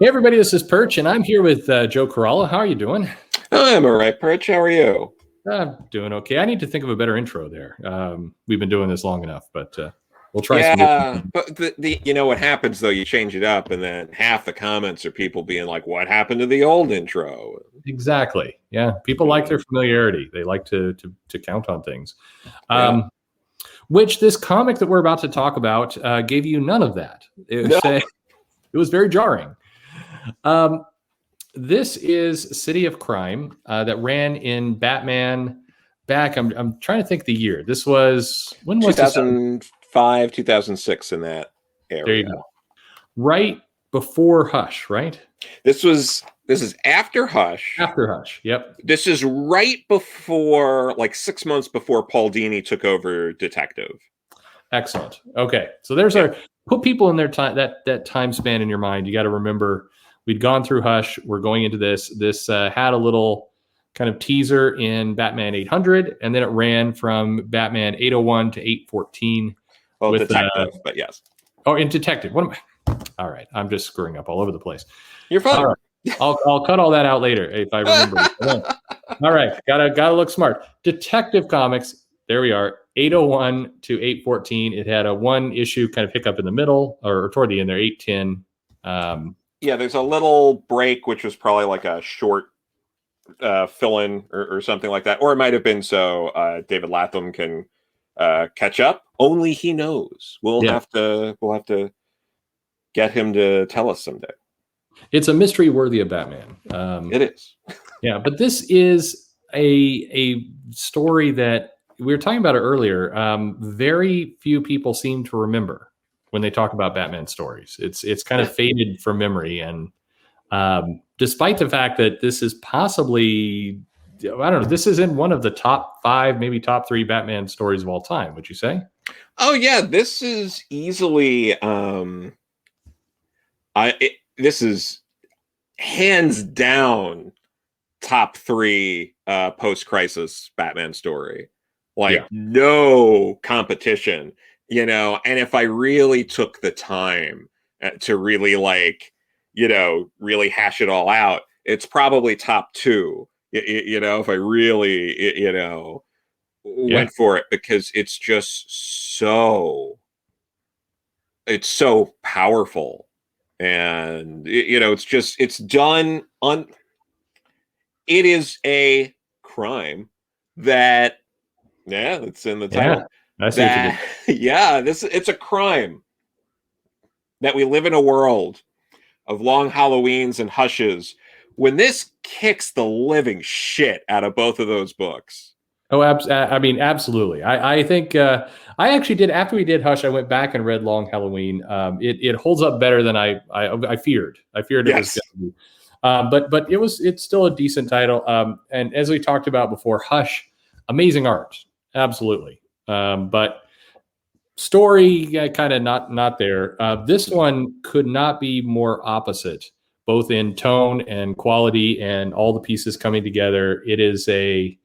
Hey, everybody, this is Perch, and I'm here with uh, Joe Corallo. How are you doing? I'm all right, Perch. How are you? I'm doing okay. I need to think of a better intro there. Um, we've been doing this long enough, but uh, we'll try. Yeah, but the, the you know what happens though? You change it up, and then half the comments are people being like, "What happened to the old intro?" Exactly. Yeah, people like their familiarity. They like to to, to count on things. Um, yeah. Which this comic that we're about to talk about uh, gave you none of that. It was, no. it was very jarring. Um, this is City of Crime uh, that ran in Batman back. I'm, I'm trying to think the year. This was when was 2005, 2006 in that area. There you go. Right before Hush, right? This was this is after Hush. After Hush, yep. This is right before, like six months before Paul Dini took over Detective. Excellent. Okay, so there's yeah. our put people in their time that that time span in your mind. You got to remember we'd gone through Hush. We're going into this. This uh, had a little kind of teaser in Batman 800, and then it ran from Batman 801 to 814. Well, with, detective, uh, but yes. Oh, in detective. What am I? All right, I'm just screwing up all over the place. You're fine. All right. I'll I'll cut all that out later if I remember. all right, gotta gotta look smart. Detective Comics. There we are. 801 to 814. It had a one issue kind of hiccup in the middle or toward the end there. 810. Um, yeah, there's a little break, which was probably like a short uh, fill in or, or, something like that. Or it might have been so uh, David Lapham can uh, catch up. Only he knows. We'll yeah. have to we'll have to get him to tell us someday. It's a mystery worthy of Batman. Um, it is. yeah, but this is a a story that we were talking about it earlier. Um, very few people seem to remember when they talk about Batman stories. It's it's kind of faded from memory, and um, despite the fact that this is possibly I don't know, this is in one of the top five, maybe top three Batman stories of all time. Would you say? Oh yeah, this is easily. Um, I it, this is hands down top three uh, post crisis Batman story. Like yeah. no competition you know and if i really took the time uh, to really like you know really hash it all out it's probably top two you, you know if i really you know yeah. went for it because it's just so it's so powerful and you know it's just it's done on it is a crime that yeah it's in the title yeah. I see that, yeah, this it's a crime that we live in a world of long Halloweens and hushes when this kicks the living shit out of both of those books. Oh, abs- I mean, absolutely. I, I think uh, I actually did after we did Hush. I went back and read Long Halloween. Um, it, it holds up better than I I, I feared. I feared it yes. was going to be. Um, but but it was it's still a decent title. Um, and as we talked about before, Hush, amazing art, absolutely. Um, but story uh, kind of not not there. Uh, this one could not be more opposite, both in tone and quality, and all the pieces coming together. It is a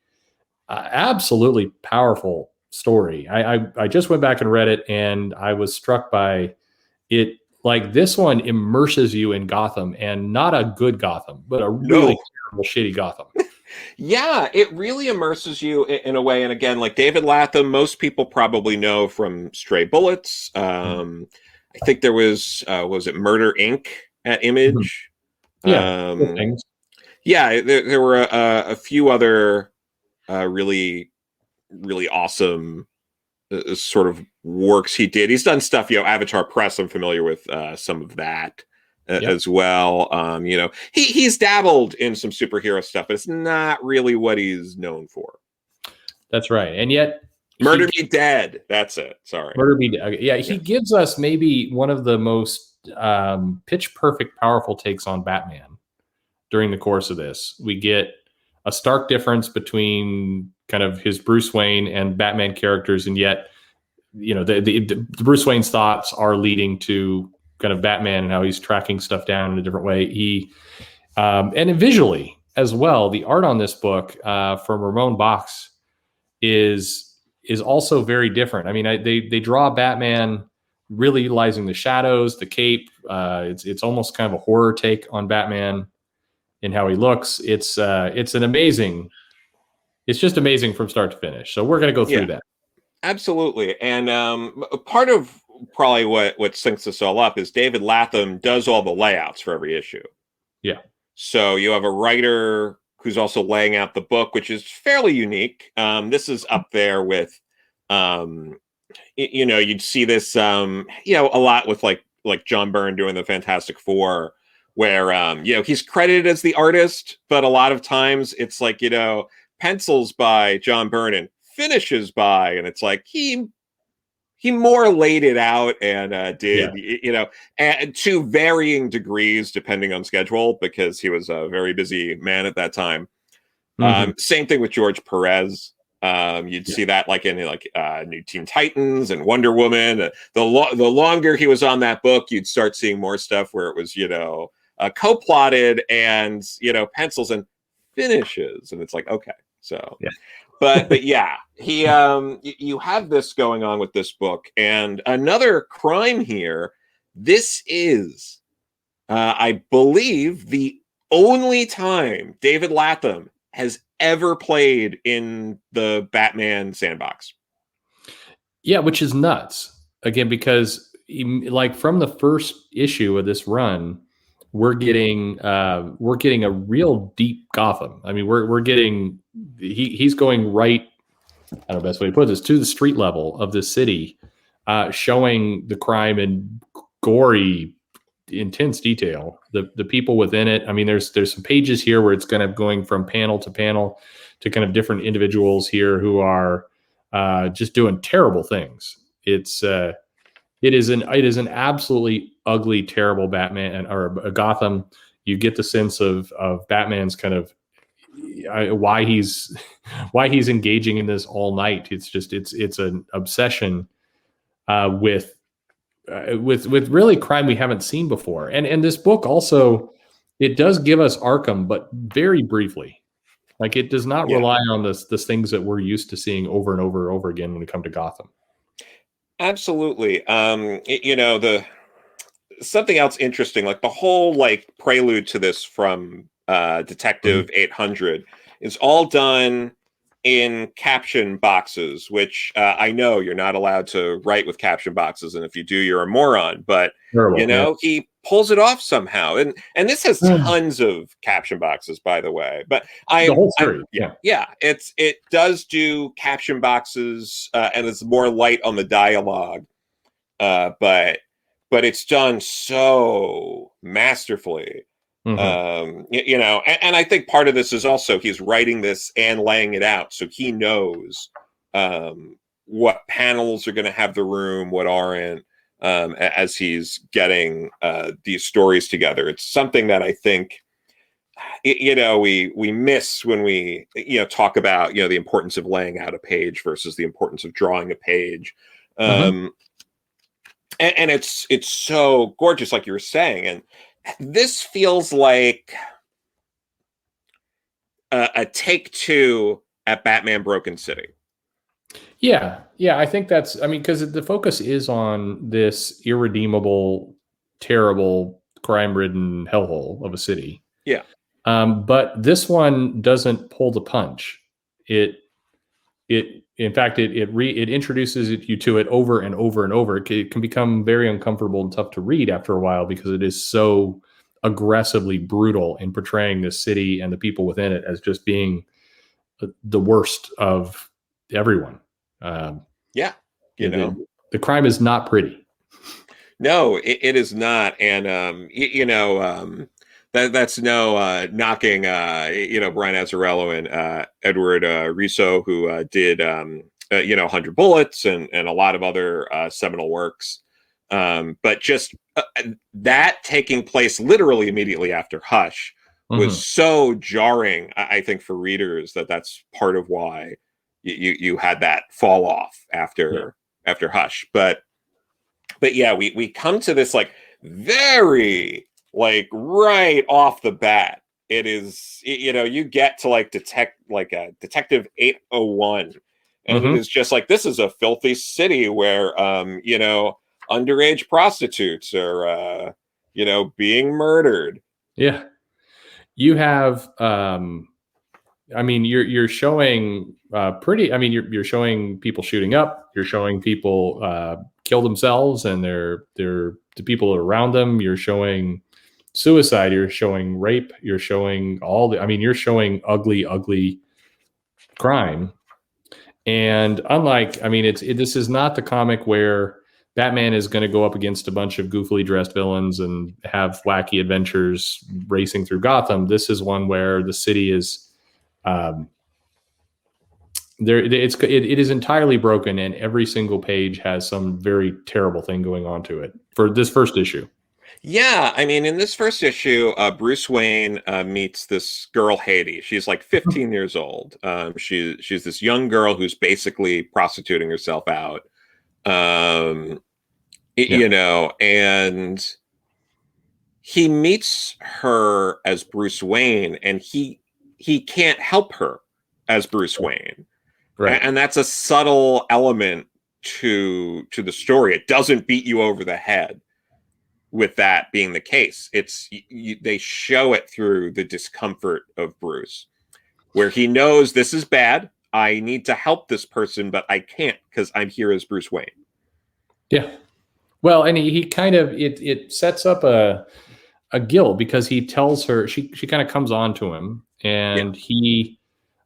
uh, absolutely powerful story. I, I I just went back and read it, and I was struck by it. Like this one immerses you in Gotham, and not a good Gotham, but a really no. terrible, shitty Gotham. Yeah, it really immerses you in, in, a way. And again, like David Lapham, most people probably know from Stray Bullets. Mm-hmm. Um, I think there was uh, was it Murder Inc. at mm-hmm. Image. Yeah, um, yeah. There, there were a, a, few other uh, really really awesome uh, uh, sort of works he did. He's done stuff. You know, Avatar Press. I'm familiar with uh, some of that yep. as well. Um, you know, he he's dabbled in some superhero stuff, but it's not really what he's known for. That's right, and yet. Murder he, Me Dead. That's it. Sorry. Murder Me Dead. Yeah, he gives us maybe one of the most um, pitch perfect, powerful takes on Batman during the course of this. We get a stark difference between kind of his Bruce Wayne and Batman characters, and yet, you know, the, the, the Bruce Wayne's thoughts are leading to kind of Batman and how he's tracking stuff down in a different way. He um, and visually as well. The art on this book uh, from Ramon Bachs is is also very different. I mean, I, they they draw Batman really utilizing the shadows, the cape. Uh, it's it's almost kind of a horror take on Batman and how he looks. It's uh, it's an amazing. It's just amazing from start to finish. So we're going to go through Yeah. that. Absolutely. And um, part of probably what, what syncs this all up is David Lapham does all the layouts for every issue. Yeah. So you have a writer who's also laying out the book, which is fairly unique. Um, this is up there with, um, y- you know, you'd see this, um, you know, a lot with like like John Byrne doing the Fantastic Four, where um, you know he's credited as the artist, but a lot of times it's like you know pencils by John Byrne and finishes by, and it's like he he more laid it out and uh, did y- you know and to varying degrees depending on schedule because he was a very busy man at that time. Mhm. Um, same thing with George Perez. Um, you'd Yeah. see that like in like uh, New Teen Titans and Wonder Woman. Uh, the lo- the longer he was on that book, you'd start seeing more stuff where it was you know uh, co-plotted and you know pencils and finishes, and it's like okay, so Yeah. But but yeah, he um y- you have this going on with this book, and another crime here. This is, uh, I believe, the only time David Lapham has ever played in the Batman sandbox. Yeah, which is nuts. Again, because em- like from the first issue of this run, we're getting uh we're getting a real deep Gotham. I mean, we're we're getting he he's going right I don't know the best way to put this to the street level of this city, uh showing the crime in gory intense detail. The the people within it. I mean, there's there's some pages here where it's kind of going from panel to panel to kind of different individuals here who are uh, just doing terrible things. It's uh, it is an it is an absolutely ugly, terrible Batman or a Gotham. You get the sense of of Batman's kind of why he's why he's engaging in this all night. It's just it's it's an obsession uh, with uh, with with really crime we haven't seen before. And and this book also it does give us Arkham, but very briefly. Like it does not Yeah. rely on this this things that we're used to seeing over and over and over again when it comes to Gotham. Absolutely. Um, you know, the something else interesting, like the whole like prelude to this from uh Detective 800 is all done in caption boxes, which uh, I know you're not allowed to write with caption boxes, and if you do, you're a moron. But Terrible. you know, he pulls it off somehow, and and this has Mm. tons of caption boxes, by the way. But I, the whole I- yeah. yeah it's it does do caption boxes uh, and it's more light on the dialogue uh but but it's done so masterfully Mhm. um y- you know and, and i think part of this is also he's writing this and laying it out so he knows um what panels are going to have the room what aren't um as he's getting uh these stories together. It's something that i think you know we we miss when we you know talk about you know the importance of laying out a page versus the importance of drawing a page. Mhm. um and, and it's it's so gorgeous like you were saying and this feels like a, a take two at batman broken city Yeah, yeah, I think that's. I mean, because the focus is on this irredeemable, terrible, crime-ridden hellhole of a city. Yeah. Um, but this one doesn't pull the punch. It, it, in fact, it it re it introduces it, you to it over and over and over. It can, it can become very uncomfortable and tough to read after a while because it is so aggressively brutal in portraying this city and the people within it as just being the- the worst of everyone. Um, yeah, you know the crime is not pretty. No, it, it is not, and um, y- you know, um, that that's no uh, knocking, uh, you know, Brian Azzarello and uh, Edward uh, Risso, who uh, did, um, uh, you know, Hundred Bullets and and a lot of other uh, seminal works. Um, but just uh, that taking place literally immediately after Hush was Mhm. so jarring. I, I think for readers that that's part of why you you, had that fall off after after Hush. But but yeah, we we come to this like very like right off the bat. It is you know you get to like detect like a detective eight oh one, and Mhm. it is just like this is a filthy city where um you know underage prostitutes are uh, you know being murdered. Yeah, you have. um I mean, you're you're showing uh, pretty. I mean, you're you're showing people shooting up. You're showing people uh, kill themselves, and they're they're the people around them. You're showing suicide. You're showing rape. You're showing all the. I mean, you're showing ugly, ugly crime. And unlike, I mean, it's it, this is not the comic where Batman is going to go up against a bunch of goofily dressed villains and have wacky adventures racing through Gotham. This is one where the city is um, there. It's it, it is entirely broken, and every single page has some very terrible thing going on to it for this first issue. Yeah, I mean, in this first issue, uh, Bruce Wayne uh, meets this girl Hattie. She's like 15 years old. Um, she she's this young girl who's basically prostituting herself out. Um, yeah. you know, and he meets her as Bruce Wayne, and he he can't help her as Bruce Wayne, right? And, and that's a subtle element to to the story. It doesn't beat you over the head with that being the case. It's you, they show it through the discomfort of Bruce, where he knows this is bad. I need to help this person, but I can't because I'm here as Bruce Wayne. Yeah. Well, and he, he kind of it it sets up a a guilt because he tells her she she kind of comes on to him and yeah. he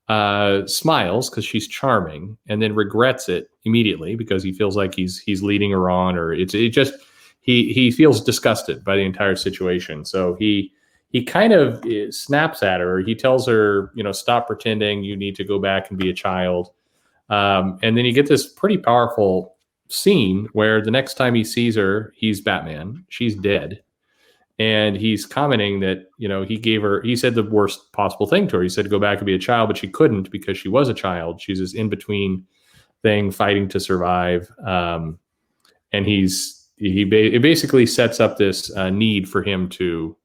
uh, smiles because she's charming and then regrets it immediately because he feels like he's he's leading her on or it's it just he he feels disgusted by the entire situation. So he he kind of eh, snaps at her. He tells her, you know, stop pretending. You need to go back and be a child. Um, and then you get this pretty powerful scene where the next time he sees her, he's Batman. She's dead. And he's commenting that, you know, he gave her, he said the worst possible thing to her. He said, go back and be a child, but she couldn't because she was a child. She's this in between thing fighting to survive. Um, and he's, he ba- it basically sets up this uh, need for him to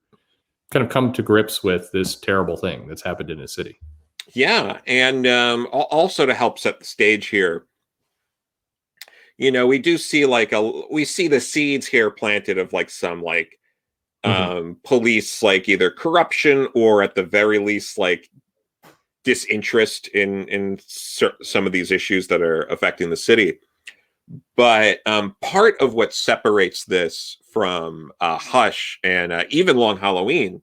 kind of come to grips with this terrible thing that's happened in his city. Yeah, and um, also to help set the stage here, you know, we do see like a we see the seeds here planted of like some like mm-hmm. um police like either corruption or at the very least like disinterest in in some of these issues that are affecting the city but um, part of what separates this from uh, Hush and uh, even Long Halloween,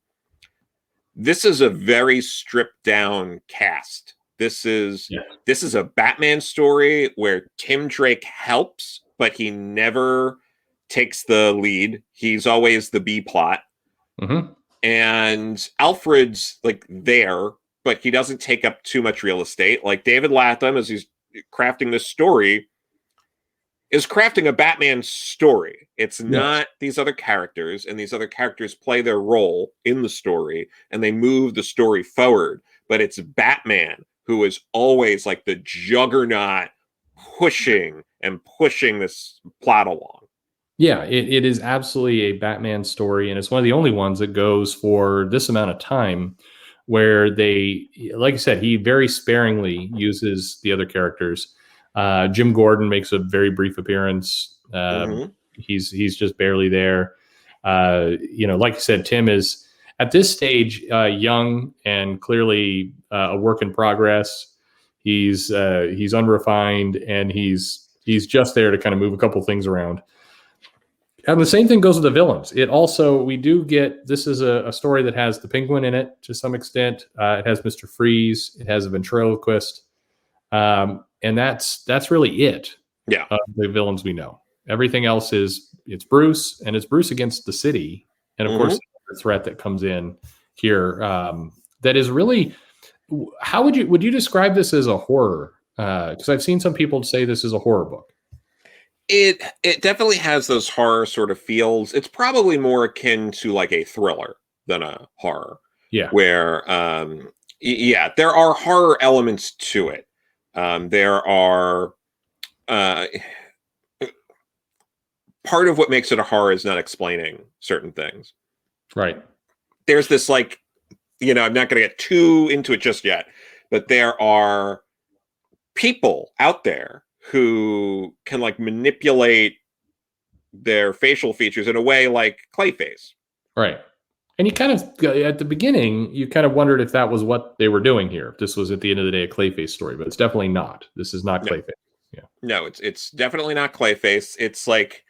this is a very stripped down cast. This is yeah. this is a Batman story where Tim Drake helps, but he never takes the lead. He's always the B plot. Mm-hmm. And Alfred's like there, but he doesn't take up too much real estate. Like David Lapham, as he's crafting this story, is crafting a Batman story. It's yes. not these other characters, and these other characters play their role in the story and they move the story forward. But it's Batman who is always like the juggernaut pushing and pushing this plot along. Yeah, it, it is absolutely a Batman story, and it's one of the only ones that goes for this amount of time where they, like I said, he very sparingly uses the other characters uh, Jim Gordon makes a very brief appearance. Um, mm-hmm. He's he's just barely there. Uh, you know, like I said, Tim is at this stage uh, young and clearly uh, a work in progress. He's uh, he's unrefined and he's he's just there to kind of move a couple things around. And the same thing goes with the villains. It also we do get this is a, a story that has the Penguin in it to some extent. Uh, it has Mister Freeze. It has a ventriloquist. Um, and that's that's really it. Yeah, the villains we know. Everything else is it's Bruce, and it's Bruce against the city, and of mm-hmm. course the threat that comes in here. Um, that is really how would you would you describe this as a horror? Because uh, I've seen some people say this is a horror book. It it definitely has those horror sort of feels. It's probably more akin to like a thriller than a horror. Yeah. Where um yeah, there are horror elements to it. Um, there are uh, part of what makes it a horror is not explaining certain things. Right. There's this like, you know, I'm not going to get too into it just yet, but there are people out there who can like manipulate their facial features in a way like Clayface. Right. And you kind of at the beginning, you kind of wondered if that was what they were doing here. If this was at the end of the day a Clayface story, but it's definitely not. This is not No. Clayface. Yeah. No, it's it's definitely not Clayface. It's like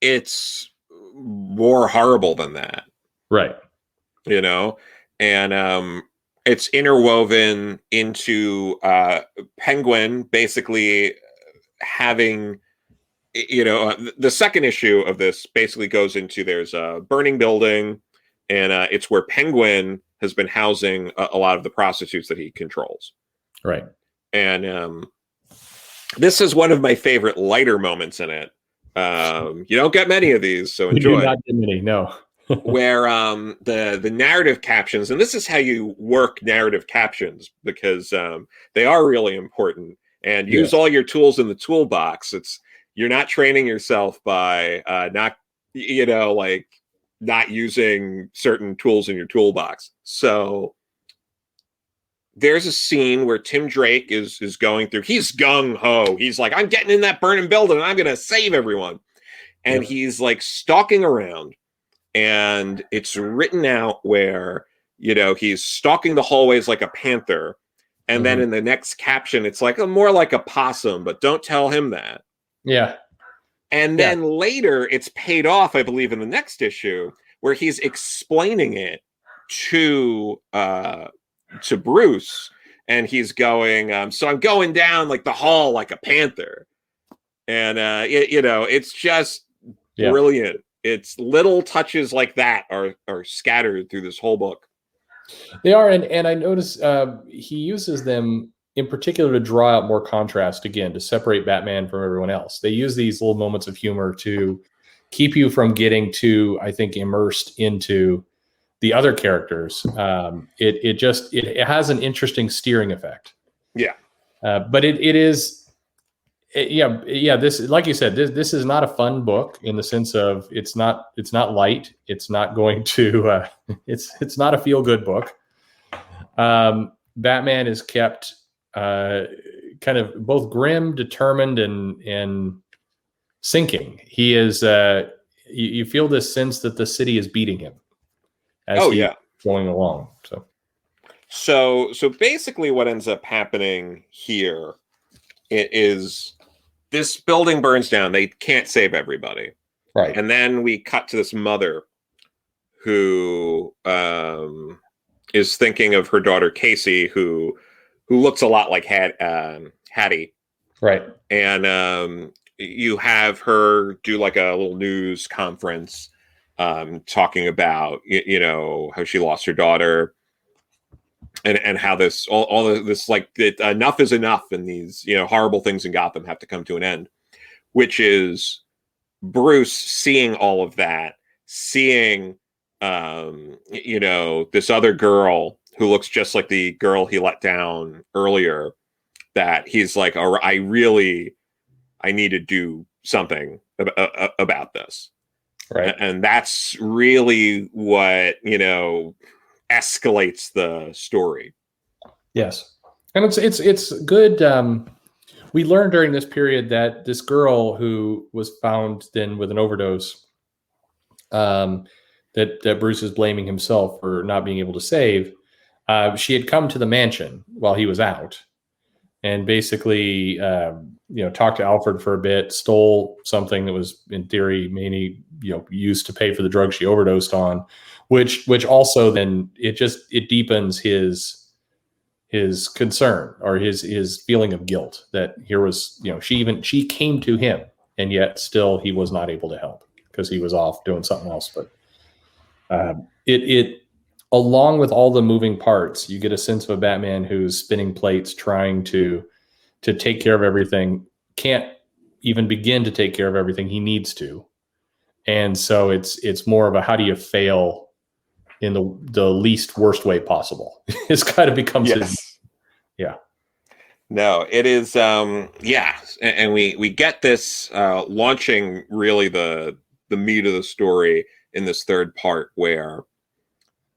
it's more horrible than that. Right. you know and um it's interwoven into uh penguin basically having you know uh, the second issue of this basically goes into there's a burning building and uh, it's where penguin has been housing a, a lot of the prostitutes that he controls Right. and um this is one of my favorite lighter moments in it um you don't get many of these so enjoy You do not get many. No. where um the the narrative captions and this is how you work narrative captions because um they are really important and use all your tools in the toolbox. It's you're not training yourself by uh not you know like not using certain tools in your toolbox. So there's a scene where Tim Drake is is going through he's gung ho he's like I'm getting in that burning building and I'm going to save everyone. And Yeah. he's like stalking around and it's written out where you know he's stalking the hallways like a panther and then Mhm. in the next caption it's like a more like a possum but don't tell him that Yeah. and Yeah. then later it's paid off i believe in the next issue where he's explaining it to uh to bruce and he's going um so i'm going down like the hall like a panther and uh y- you know it's just Yeah. brilliant it's little touches like that are are scattered through this whole book They are, and and I notice uh, he uses them in particular to draw out more contrast again to separate Batman from everyone else. They use these little moments of humor to keep you from getting too, I think, immersed into the other characters. Um, it it just it, it has an interesting steering effect. Yeah. uh, but it it is. It- yeah, yeah. This, like you said, this this is not a fun book in the sense of it's not it's not light. It's not going to. Uh, it's it's not a feel good book. Um, Batman is kept uh, kind of both grim, determined, and and sinking. He is. Uh, you, you feel this sense that the city is beating him. As oh he's yeah going along. So so so basically what ends up happening here is this building burns down they can't save everybody. Right, and then we cut to this mother who um is thinking of her daughter casey who who looks a lot like Had, um, hattie. Right, and um, you have her do like a little news conference um, talking about you, you know how she lost her daughter and and how this all, all this like that enough is enough and these you know horrible things in gotham have to come to an end which is bruce seeing all of that seeing um you know this other girl who looks just like the girl he let down earlier that he's like "All right, i really i need to do something ab- a- a- about this right. and that's really what you know escalates the story Yes, and it's it's it's good. Um, we learned during this period that this girl who was found then with an overdose, um, that that Bruce is blaming himself for not being able to save. Uh, she had come to the mansion while he was out, and basically, um, you know, talked to Alfred for a bit, stole something that was in theory mainly you know used to pay for the drug she overdosed on, which which also then it just it deepens his his concern or his his feeling of guilt that here was you know she even she came to him and yet still he was not able to help because he was off doing something else. But um, it it along with all the moving parts you get a sense of a batman who's spinning plates trying to to take care of everything can't even begin to take care of everything he needs to. And so it's it's more of a how do you fail in the the least worst way possible. It's kind of becomes his Yeah. no it is um yeah and, and we we get this uh launching really the the meat of the story in this third part where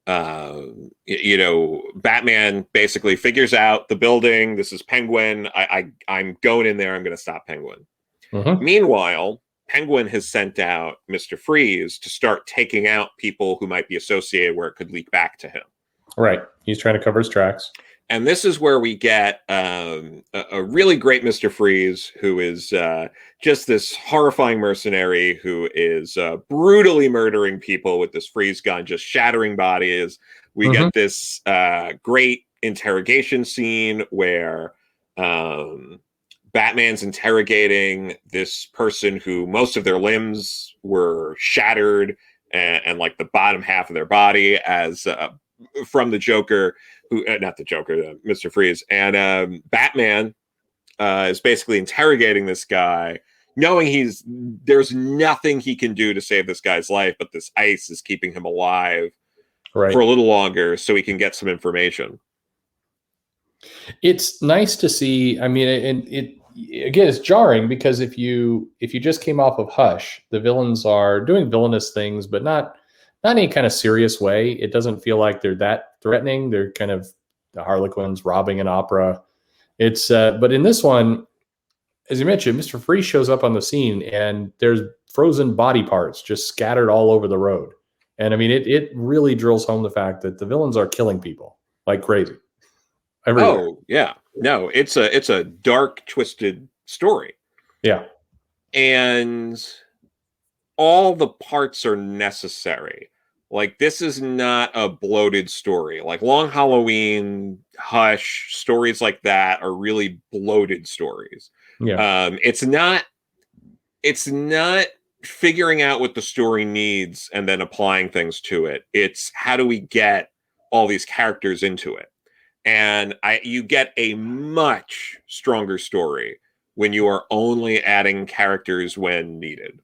uh you know batman basically figures out the building. This is penguin. I, I i'm going in there. I'm going to stop penguin. Mhm. meanwhile Penguin has sent out Mister Freeze to start taking out people who might be associated where it could leak back to him. Right. He's trying to cover his tracks. And this is where we get um, a, a, really great Mister Freeze, who is uh, just this horrifying mercenary who is uh, brutally murdering people with this freeze gun, just shattering bodies. We mm-hmm. get this uh, great interrogation scene where um, Batman's interrogating this person who most of their limbs were shattered and, and like the bottom half of their body as uh, from the Joker, who uh, not the Joker, uh, Mister Freeze, and um, Batman uh, is basically interrogating this guy, knowing he's there's nothing he can do to save this guy's life, but this ice is keeping him alive right. for a little longer, so he can get some information. It's nice to see. I mean, it, it again it's jarring because if you if you just came off of Hush, the villains are doing villainous things, but not not any kind of serious way. It doesn't feel like they're that threatening. They're kind of the Harlequins robbing an opera. It's uh, but in this one, as you mentioned, Mister Freeze shows up on the scene and there's frozen body parts just scattered all over the road. And I mean, it it really drills home the fact that the villains are killing people like crazy. Everywhere. Oh yeah, no, it's a it's a dark, twisted story. Yeah, and all the parts are necessary. Like this is not a bloated story. Like Long Halloween, Hush, stories like that are really bloated stories. Yeah. Um, it's not. It's not figuring out what the story needs and then applying things to it. It's how do we get all these characters into it? And I you get a much stronger story when you are only adding characters when needed.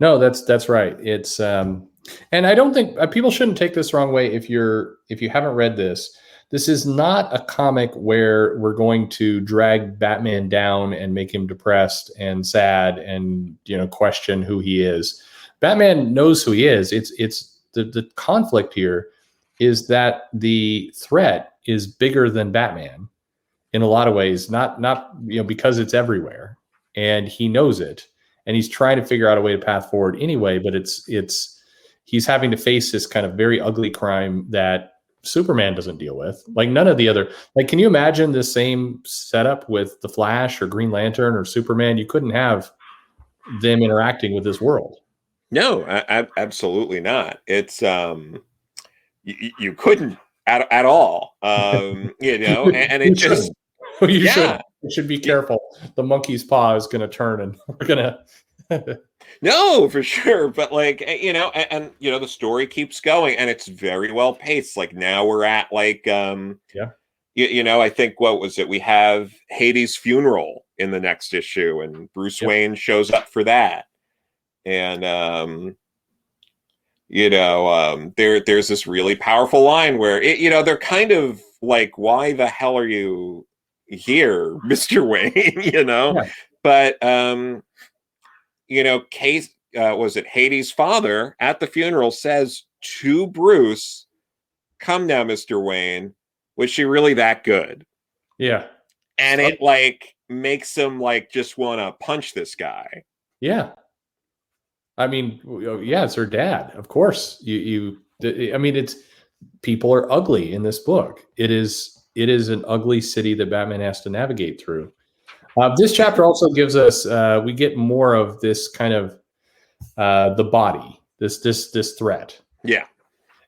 No, that's that's right. It's um and I don't think uh, people shouldn't take this wrong way if you're if you haven't read this. This is not a comic where we're going to drag Batman down and make him depressed and sad and you know question who he is. Batman knows who he is. It's it's the the conflict here is that the threat is bigger than Batman in a lot of ways, not not you know because it's everywhere and he knows it and he's trying to figure out a way to path forward anyway, but it's it's he's having to face this kind of very ugly crime that Superman doesn't deal with. Like none of the other like can you imagine the same setup with the Flash or Green Lantern or Superman? You couldn't have them interacting with this world. No, I, absolutely not. It's um you, you couldn't at, at all. Um, you know, and, and it just you yeah. should you should be careful. The monkey's paw is going to turn, and we're gonna. no, for sure, but like eh, you know, and, and, you know, the story keeps going, and it's very well paced. Like now we're at like um, yeah. You, you know, I think what was it? We have Hattie's funeral in the next issue, and Bruce yep. Wayne shows up for that, and um, you know um, there there's this really powerful line where it, you know they're kind of like why the hell are you here mr wayne? You know? Yeah. but um you know case uh, was it hattie's father at the funeral says to bruce come now mr wayne. Was she really that good? Yeah. And it like makes him like just want to punch this guy. Yeah I mean, yeah, it's her dad. Of course, you you. I mean, it's people are ugly in this book. It is it is an ugly city that Batman has to navigate through. Uh, this chapter also gives us uh, we get more of this kind of uh, the body this this this threat. Yeah,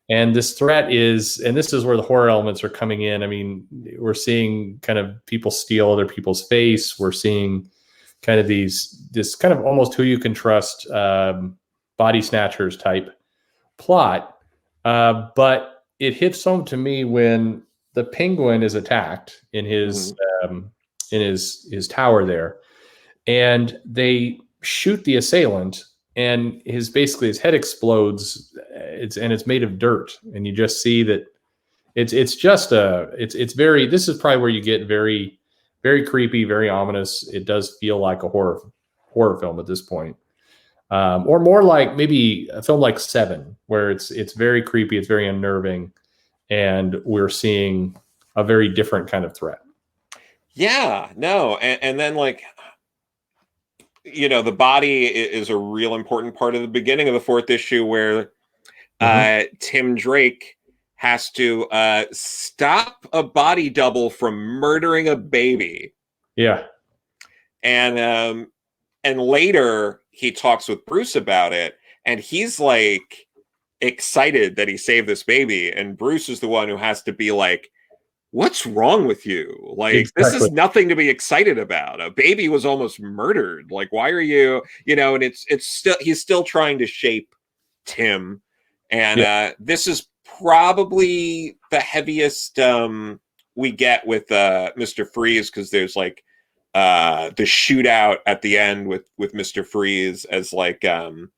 and this threat is and this is where the horror elements are coming in. I mean, we're seeing kind of people steal other people's face. We're seeing kind of these this kind of almost who you can trust um, body snatchers type plot. Uh, but it hits home to me when the penguin is attacked in his mm-hmm. um, in his his tower there. And they shoot the assailant and his basically his head explodes. It's and it's made of dirt. And you just see that it's it's just a it's it's very this is probably where you get very very creepy, very ominous. It does feel like a horror horror film at this point, um, or more like maybe a film like Seven, where it's it's very creepy, it's very unnerving, and we're seeing a very different kind of threat. Yeah, no, and, and then like you know the body is a real important part of the beginning of the fourth issue where mm-hmm. uh, Tim Drake has to uh, stop a body double from murdering a baby. Yeah, and um, and later he talks with Bruce about it, and he's like excited that he saved this baby, and Bruce is the one who has to be like, what's wrong with you? Like exactly. this is nothing to be excited about. A baby was almost murdered. Like why are you, you know, and it's it's still he's still trying to shape Tim. And yeah. uh this is probably the heaviest um we get with uh Mr. Freeze cuz there's like uh the shootout at the end with with Mr. Freeze as like um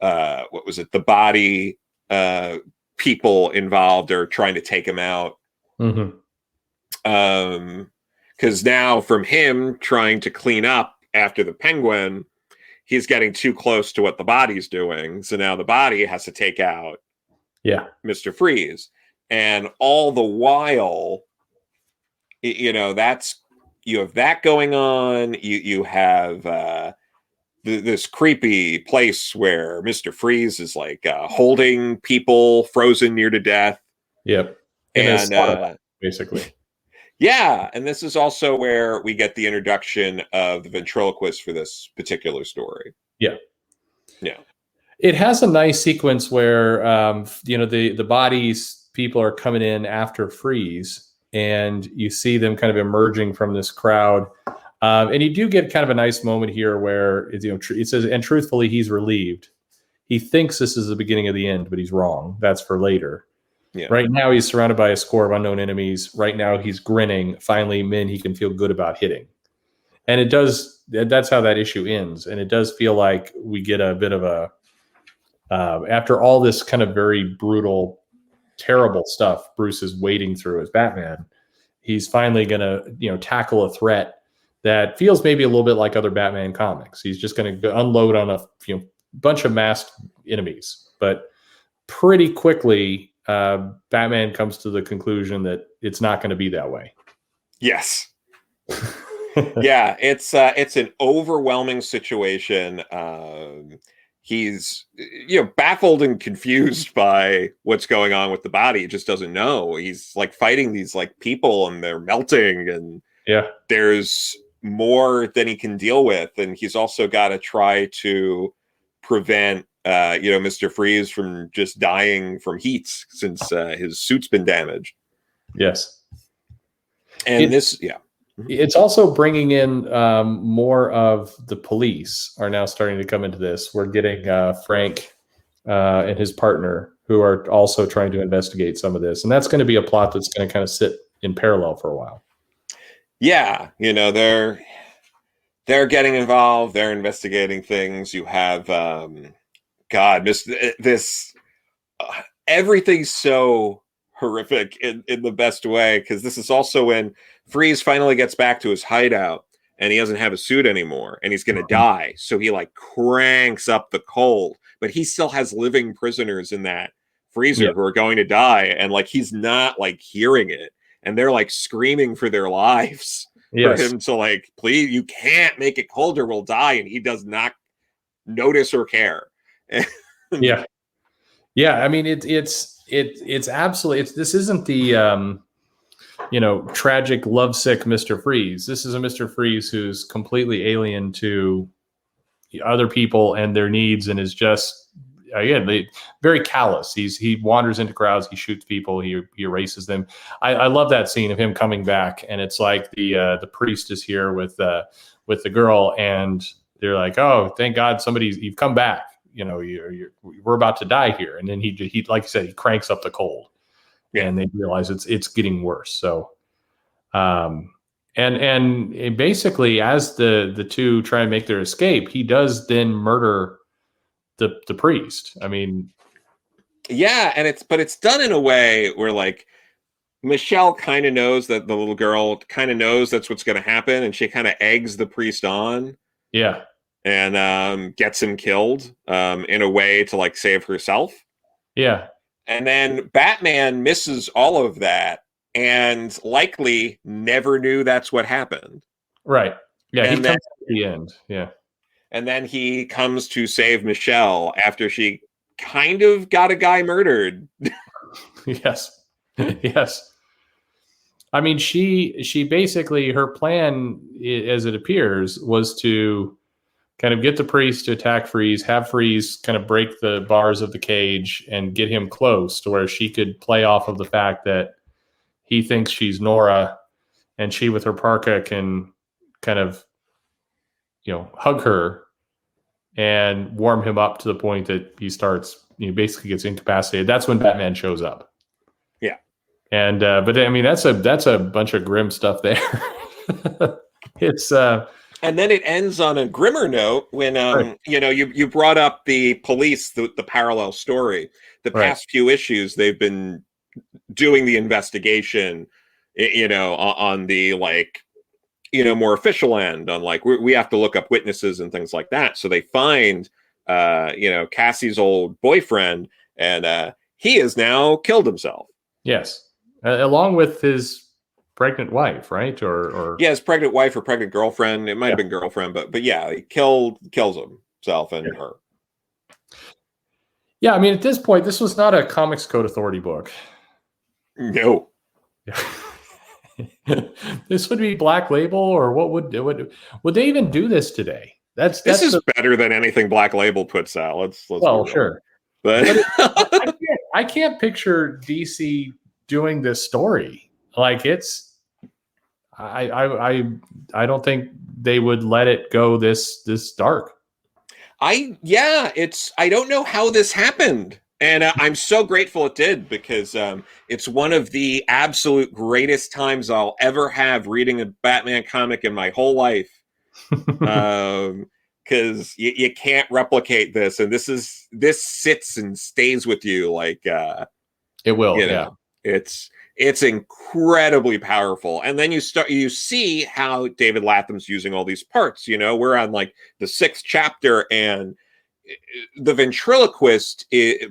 uh what was it? The body uh people involved are trying to take him out Mm-hmm. Um, because now from him trying to clean up after the penguin, he's getting too close to what the body's doing. So now the body has to take out, yeah, Mister Freeze, and all the while, you know, that's you have that going on. You you have uh, th- this creepy place where Mister Freeze is like uh, holding people frozen near to death. Yep and uh, basically. Yeah, and this is also where we get the introduction of the ventriloquist for this particular story. Yeah, yeah. It has a nice sequence where um, you know the the bodies people are coming in after freeze, and you see them kind of emerging from this crowd. Um, and you do get kind of a nice moment here where you know it says, and truthfully, he's relieved. He thinks this is the beginning of the end, but he's wrong. That's for later. Yeah. Right now, he's surrounded by a score of unknown enemies. Right now, he's grinning. Finally, men he can feel good about hitting. And it does, that's how that issue ends. And it does feel like we get a bit of a, uh, after all this kind of very brutal, terrible stuff Bruce is wading through as Batman, he's finally going to, you know, tackle a threat that feels maybe a little bit like other Batman comics. He's just going to unload on a you know, bunch of masked enemies. But pretty quickly, uh, Batman comes to the conclusion that it's not going to be that way. Yes. yeah, it's uh, it's an overwhelming situation. Um, he's you know baffled and confused by what's going on with the body. He just doesn't know. He's like fighting these like people and they're melting and yeah, there's more than he can deal with, and he's also got to try to prevent uh, you know, Mr. Freeze from just dying from heat since uh, his suit's been damaged. Yes. And it, this, yeah. Mm-hmm. It's also bringing in um, more of the police are now starting to come into this. We're getting uh, Frank uh, and his partner who are also trying to investigate some of this. And that's going to be a plot that's going to kind of sit in parallel for a while. Yeah. You know, they're, they're getting involved. They're investigating things. You have, um, God, this this uh, everything's so horrific in, in the best way because this is also when Freeze finally gets back to his hideout and he doesn't have a suit anymore and he's going to die. So he like cranks up the cold, but he still has living prisoners in that freezer who are going to die and like he's not like hearing it and they're like screaming for their lives yes. for him to like please you can't make it colder we'll die and he does not notice or care yeah, yeah. I mean, it's it's it, it's absolutely. It's this isn't the um, you know tragic lovesick Mister Freeze. This is a Mister Freeze who's completely alien to other people and their needs, and is just again they, very callous. He's he wanders into crowds, he shoots people, he, he erases them. I, I love that scene of him coming back, and it's like the uh, the priest is here with uh, with the girl, and they're like, "Oh, thank God, somebody's you've come back." you know, you're, you're, we're about to die here. And then he, he, like I said, he cranks up the cold yeah. and they realize it's, it's getting worse. So, um, and, and basically as the, the two try and make their escape, he does then murder the, the priest. I mean, yeah. And it's, but it's done in a way where like, Michelle kind of knows that the little girl kind of knows that's what's going to happen, and she kind of eggs the priest on. Yeah, and um, gets him killed um, in a way to like save herself. Yeah. And then Batman misses all of that and likely never knew that's what happened. Right. Yeah. And he then, comes at the end. Yeah. and then he comes to save Michelle after she kind of got a guy murdered. yes, yes. I mean, she she basically her plan, as it appears, was to kind of get the priest to attack Freeze, have Freeze kind of break the bars of the cage and get him close to where she could play off of the fact that he thinks she's Nora and she with her parka can kind of you know hug her and warm him up to the point that he starts you know basically gets incapacitated. That's when batman shows up. Yeah. And uh but i mean that's a that's a bunch of grim stuff there. It's uh and then it ends on a grimmer note when um right. you know you you brought up the police the, the parallel story the past right. few issues they've been doing the investigation you know on the like you know more official end on like we, we have to look up witnesses and things like that so they find uh you know cassie's old boyfriend and uh he has now killed himself yes uh, along with his pregnant wife, right? Or or yeah, his pregnant wife or pregnant girlfriend. It might yeah. have been girlfriend, but but yeah, he killed kills himself and yeah. her. Yeah, I mean, at this point, this was not a Comics Code Authority book. No. this would be Black Label, or what would do? would would they even do this today? That's, that's this is the, better than anything Black Label puts out. Let's, let's well, sure, but, but it, I, can't, I can't picture DC doing this story. Like it's, I, I, I, I don't think they would let it go this this dark. I yeah, it's I don't know how this happened. And uh, I'm so grateful it did because um, it's one of the absolute greatest times I'll ever have reading a Batman comic in my whole life. um, because you, you can't replicate this, and this is this sits and stays with you like uh, it will. You know, yeah, it's it's incredibly powerful. And then you start you see how David Lapham's using all these parts. You know, we're on like the sixth chapter, and eh, the ventriloquist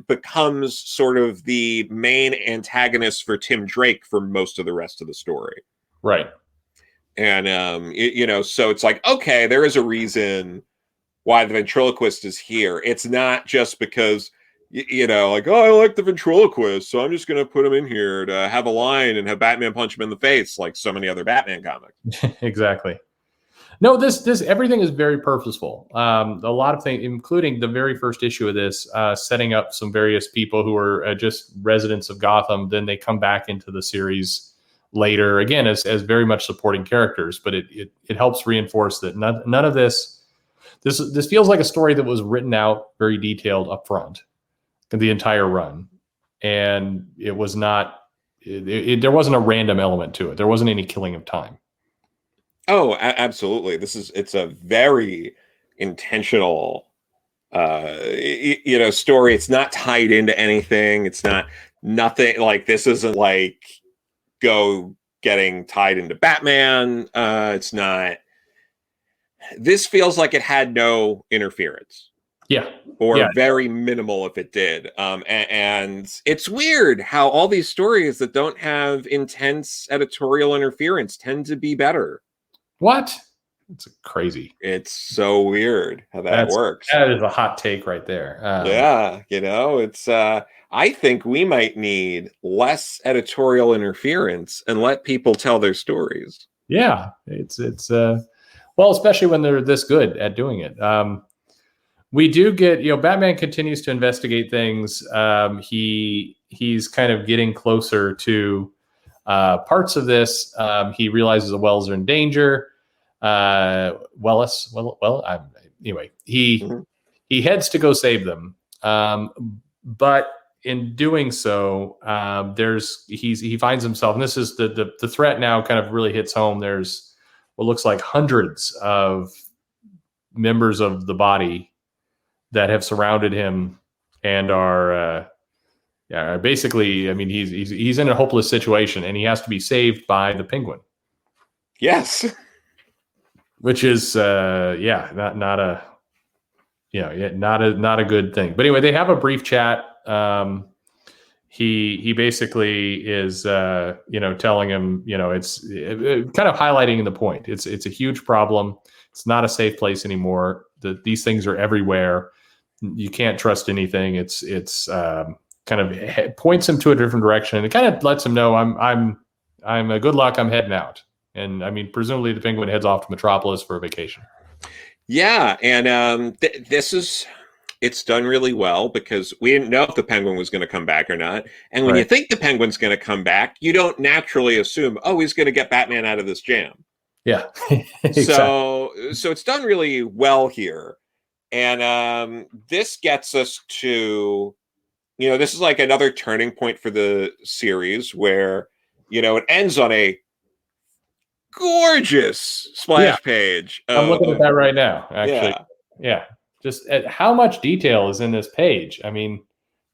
becomes sort of the main antagonist for Tim Drake for most of the rest of the story. Right. And um, it, you know, so it's like, okay, there is a reason why the ventriloquist is here. It's not just because you know, like, oh, I like the ventriloquist, so I'm just going to put him in here to have a line and have Batman punch him in the face, like so many other Batman comics. exactly. No, this this everything is very purposeful. Um, a lot of things, including the very first issue of this, uh, setting up some various people who are uh, just residents of Gotham. Then they come back into the series later, again as as very much supporting characters. But it it, it helps reinforce that none, none of this. This this feels like a story that was written out very detailed up front the entire run, and it was not. It, it, there wasn't a random element to it. There wasn't any killing of time. Oh, a- absolutely. This is it's a very intentional uh you know story it's not tied into anything it's not nothing like this isn't like go getting tied into batman uh it's not this feels like it had no interference yeah. Or yeah. very minimal if it did. Um, and, and, it's weird how all these stories that don't have intense editorial interference tend to be better. What? It's crazy. It's so weird how that That's, works. That is a hot take right there. Um, yeah, you know, it's uh I think we might need less editorial interference and let people tell their stories. Yeah, it's it's uh well, especially when they're this good at doing it. Um we do get you know batman continues to investigate things. Um, he he's kind of getting closer to uh, parts of this. Um, he realizes the wells are in danger. Uh, wellis well well I'm, anyway he mm-hmm. he heads to go save them. Um, but in doing so um, there's he's he finds himself and this is the, the the threat now kind of really hits home. There's what looks like hundreds of members of the body that have surrounded him and are uh, yeah, basically, I mean, he's, he's he's in a hopeless situation, and he has to be saved by the Penguin. Yes, which is uh, yeah, not not a you know, not a not a good thing. But anyway, they have a brief chat. Um, he he basically is uh, you know telling him you know it's it, it, kind of highlighting the point. It's it's a huge problem. It's not a safe place anymore. The, these things are everywhere. You can't trust anything. It's it's um, kind of points him to a different direction, and it kind of lets him know I'm I'm I'm a good luck. I'm heading out. And I mean, presumably the penguin heads off to Metropolis for a vacation. Yeah, and um, th- this is it's done really well because we didn't know if the penguin was going to come back or not. And when right. you think the penguin's going to come back, you don't naturally assume, oh, he's going to get Batman out of this jam. Yeah. exactly. So so it's done really well here. And um, this gets us to, you know, this is like another turning point for the series where, you know, it ends on a gorgeous splash yeah. page. I'm looking at that right now. Actually, yeah, yeah. just at how much detail is in this page. I mean,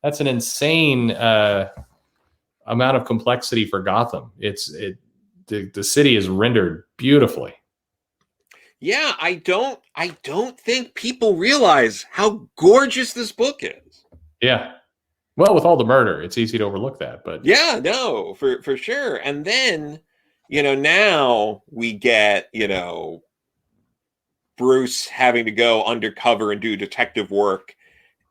that's an insane uh, amount of complexity for Gotham. It's it the, the city is rendered beautifully. Yeah, I don't I don't think people realize how gorgeous this book is. Yeah. Well, with all the murder, it's easy to overlook that, but Yeah, no, for for sure. And then you know, now we get, you know, Bruce having to go undercover and do detective work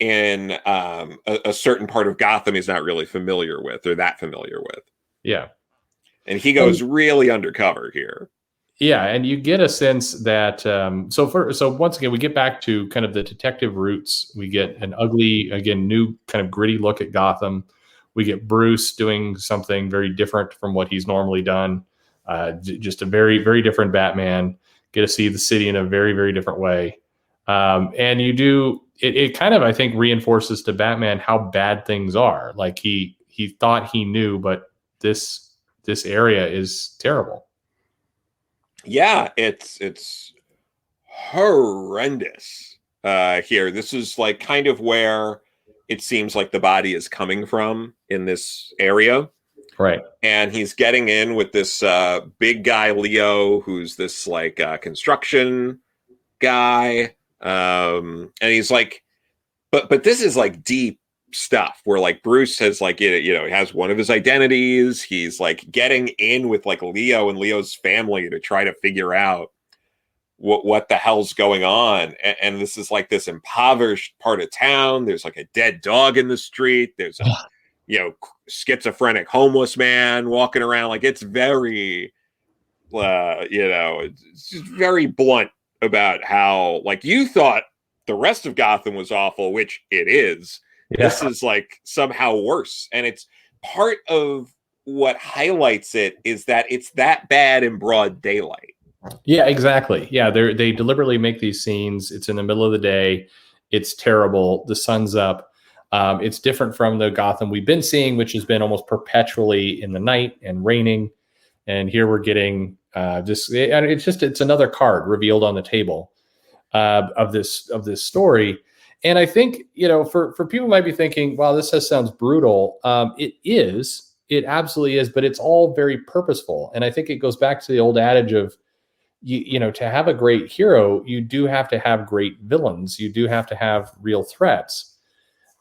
in um, a, a, certain part of Gotham he's not really familiar with or that familiar with. Yeah. And he goes and, really undercover here. Yeah, and you get a sense that um, so for so once again we get back to kind of the detective roots. We get an ugly, again, new kind of gritty look at Gotham. We get Bruce doing something very different from what he's normally done. Uh, just a very, very different Batman. Get to see the city in a very, very different way. Um, and you do it, it kind of, I think, reinforces to Batman how bad things are. Like he he thought he knew, but this this area is terrible. Yeah, it's it's horrendous uh here. This is like kind of where it seems like the body is coming from in this area. Right. And he's getting in with this uh, big guy, Leo, who's this like uh, construction guy. Um, and he's like, but but this is like deep stuff where like Bruce has like you know he has one of his identities. He's like getting in with like Leo and Leo's family to try to figure out what what the hell's going on. And, and this is like this impoverished part of town. There's like a dead dog in the street. There's a you know schizophrenic homeless man walking around like it's very uh you know it's just very blunt about how like you thought the rest of gotham was awful which it is yeah. this is like somehow worse and it's part of what highlights it is that it's that bad in broad daylight yeah exactly yeah they they deliberately make these scenes it's in the middle of the day it's terrible the sun's up um, it's different from the Gotham we've been seeing, which has been almost perpetually in the night and raining. And here we're getting uh, just it's just it's another card revealed on the table uh, of this of this story. And I think you know for for people might be thinking, wow, this just sounds brutal. Um, it is, it absolutely is, but it's all very purposeful. And I think it goes back to the old adage of you, you know to have a great hero, you do have to have great villains. You do have to have real threats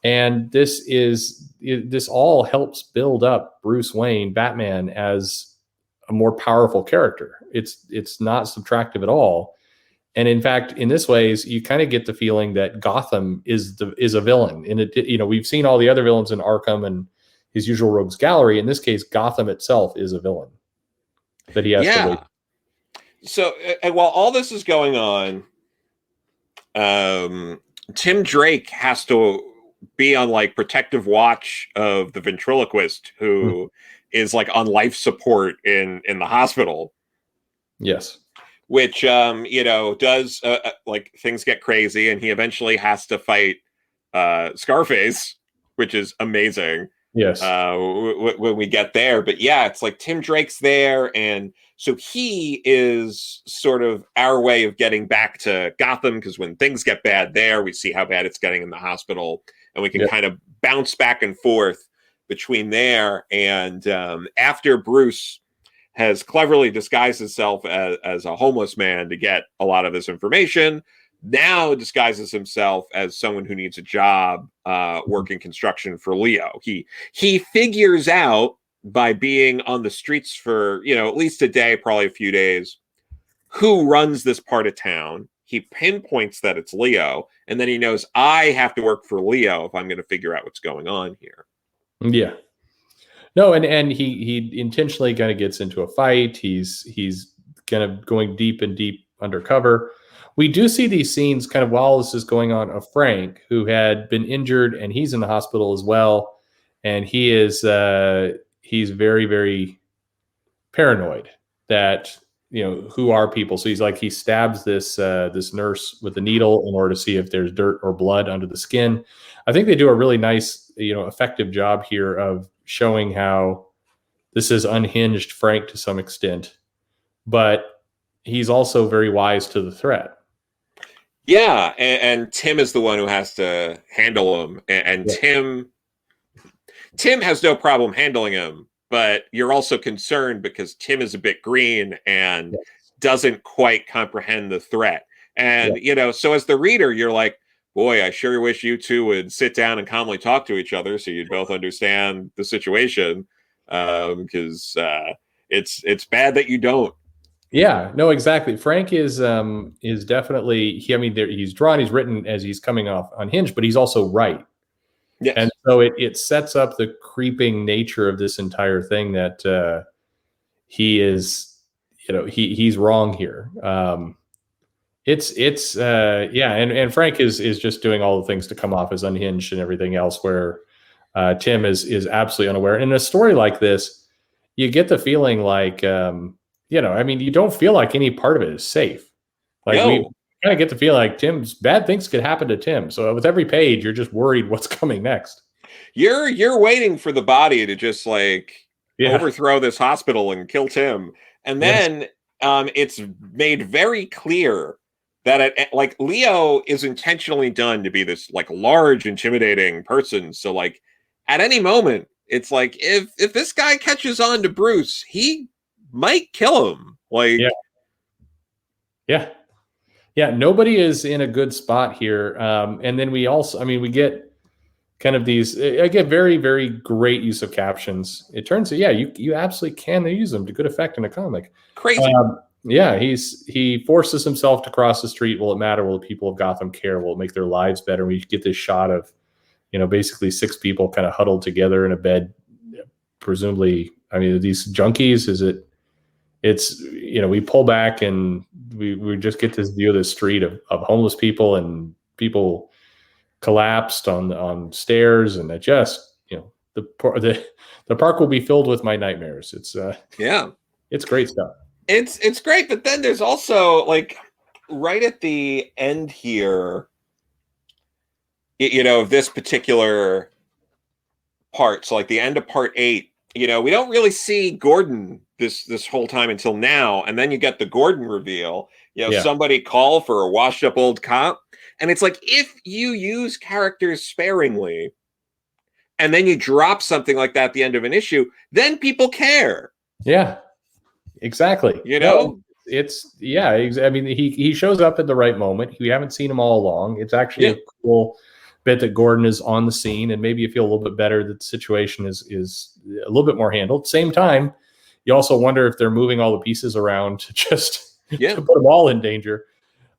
and this is this all helps build up Bruce Wayne Batman as a more powerful character. It's it's not subtractive at all. And in fact, in this ways, you kind of get the feeling that Gotham is the is a villain. And it you know, we've seen all the other villains in Arkham and his usual rogues gallery. In this case, Gotham itself is a villain that he has yeah. to wait. So and while all this is going on, um, Tim Drake has to be on like protective watch of the ventriloquist who mm. is like on life support in in the hospital. Yes. Which um you know does uh, uh, like things get crazy and he eventually has to fight uh Scarface, which is amazing. Yes. Uh w- w- when we get there, but yeah, it's like Tim Drake's there and so he is sort of our way of getting back to Gotham because when things get bad there, we see how bad it's getting in the hospital and we can kind of bounce back and forth between there and um, after Bruce has cleverly disguised himself as, as a homeless man to get a lot of this information now disguises himself as someone who needs a job uh, working construction for Leo. He he figures out by being on the streets for you know at least a day, probably a few days, who runs this part of town. He pinpoints that it's Leo, and then he knows I have to work for Leo if I'm going to figure out what's going on here. Yeah. No, and and he he intentionally kind of gets into a fight. He's he's kind of going deep and deep undercover. We do see these scenes kind of while this is going on of Frank, who had been injured and he's in the hospital as well, and he is uh, he's very very paranoid that you know who are people. So he's like he stabs this uh, this nurse with a needle in order to see if there's dirt or blood under the skin. I think they do a really nice you know effective job here of showing how this is unhinged Frank to some extent, but he's also very wise to the threat. Yeah, and, and Tim is the one who has to handle him, and, and yeah. Tim Tim has no problem handling him, but you're also concerned because Tim is a bit green and yes. doesn't quite comprehend the threat. And yeah. you know, so as the reader, you're like, boy, I sure wish you two would sit down and calmly talk to each other so you'd both understand the situation. Because um, uh, it's it's bad that you don't. Yeah, no, exactly. Frank is um is definitely he. I mean, there, he's drawn, he's written as he's coming off unhinged, but he's also right. Yes. And so it it sets up the creeping nature of this entire thing that uh, he is, you know, he he's wrong here. Um, it's it's uh, yeah, and and Frank is is just doing all the things to come off as unhinged and everything else, where uh, Tim is is absolutely unaware. And in a story like this, you get the feeling like. Um, you know, I mean, you don't feel like any part of it is safe. Like no. we kind of get to feel like Tim's bad things could happen to Tim. So with every page, you're just worried what's coming next. You're you're waiting for the body to just like yeah. overthrow this hospital and kill Tim, and then yes. um, it's made very clear that it, like Leo is intentionally done to be this like large, intimidating person. So like at any moment, it's like if if this guy catches on to Bruce, he might kill him. Like, yeah, yeah, yeah. Nobody is in a good spot here. Um, and then we also, I mean, we get kind of these. I get very, very great use of captions. It turns out, yeah, you you absolutely can use them to good effect in a comic. Crazy. Um, yeah, he's he forces himself to cross the street. Will it matter? Will the people of Gotham care? Will it make their lives better? We get this shot of, you know, basically six people kind of huddled together in a bed, presumably. I mean, these junkies? Is it it's you know we pull back and we, we just get this view of the street of, of homeless people and people collapsed on on stairs and it just you know the the the park will be filled with my nightmares it's uh yeah it's great stuff it's it's great but then there's also like right at the end here you know this particular part so like the end of part eight you know we don't really see gordon this this whole time until now and then you get the gordon reveal you know yeah. somebody call for a washed up old cop and it's like if you use characters sparingly and then you drop something like that at the end of an issue then people care yeah exactly you know no, it's yeah i mean he he shows up at the right moment we haven't seen him all along it's actually yeah. a cool bit that gordon is on the scene and maybe you feel a little bit better that the situation is is a little bit more handled same time you also wonder if they're moving all the pieces around to just yeah. to put them all in danger.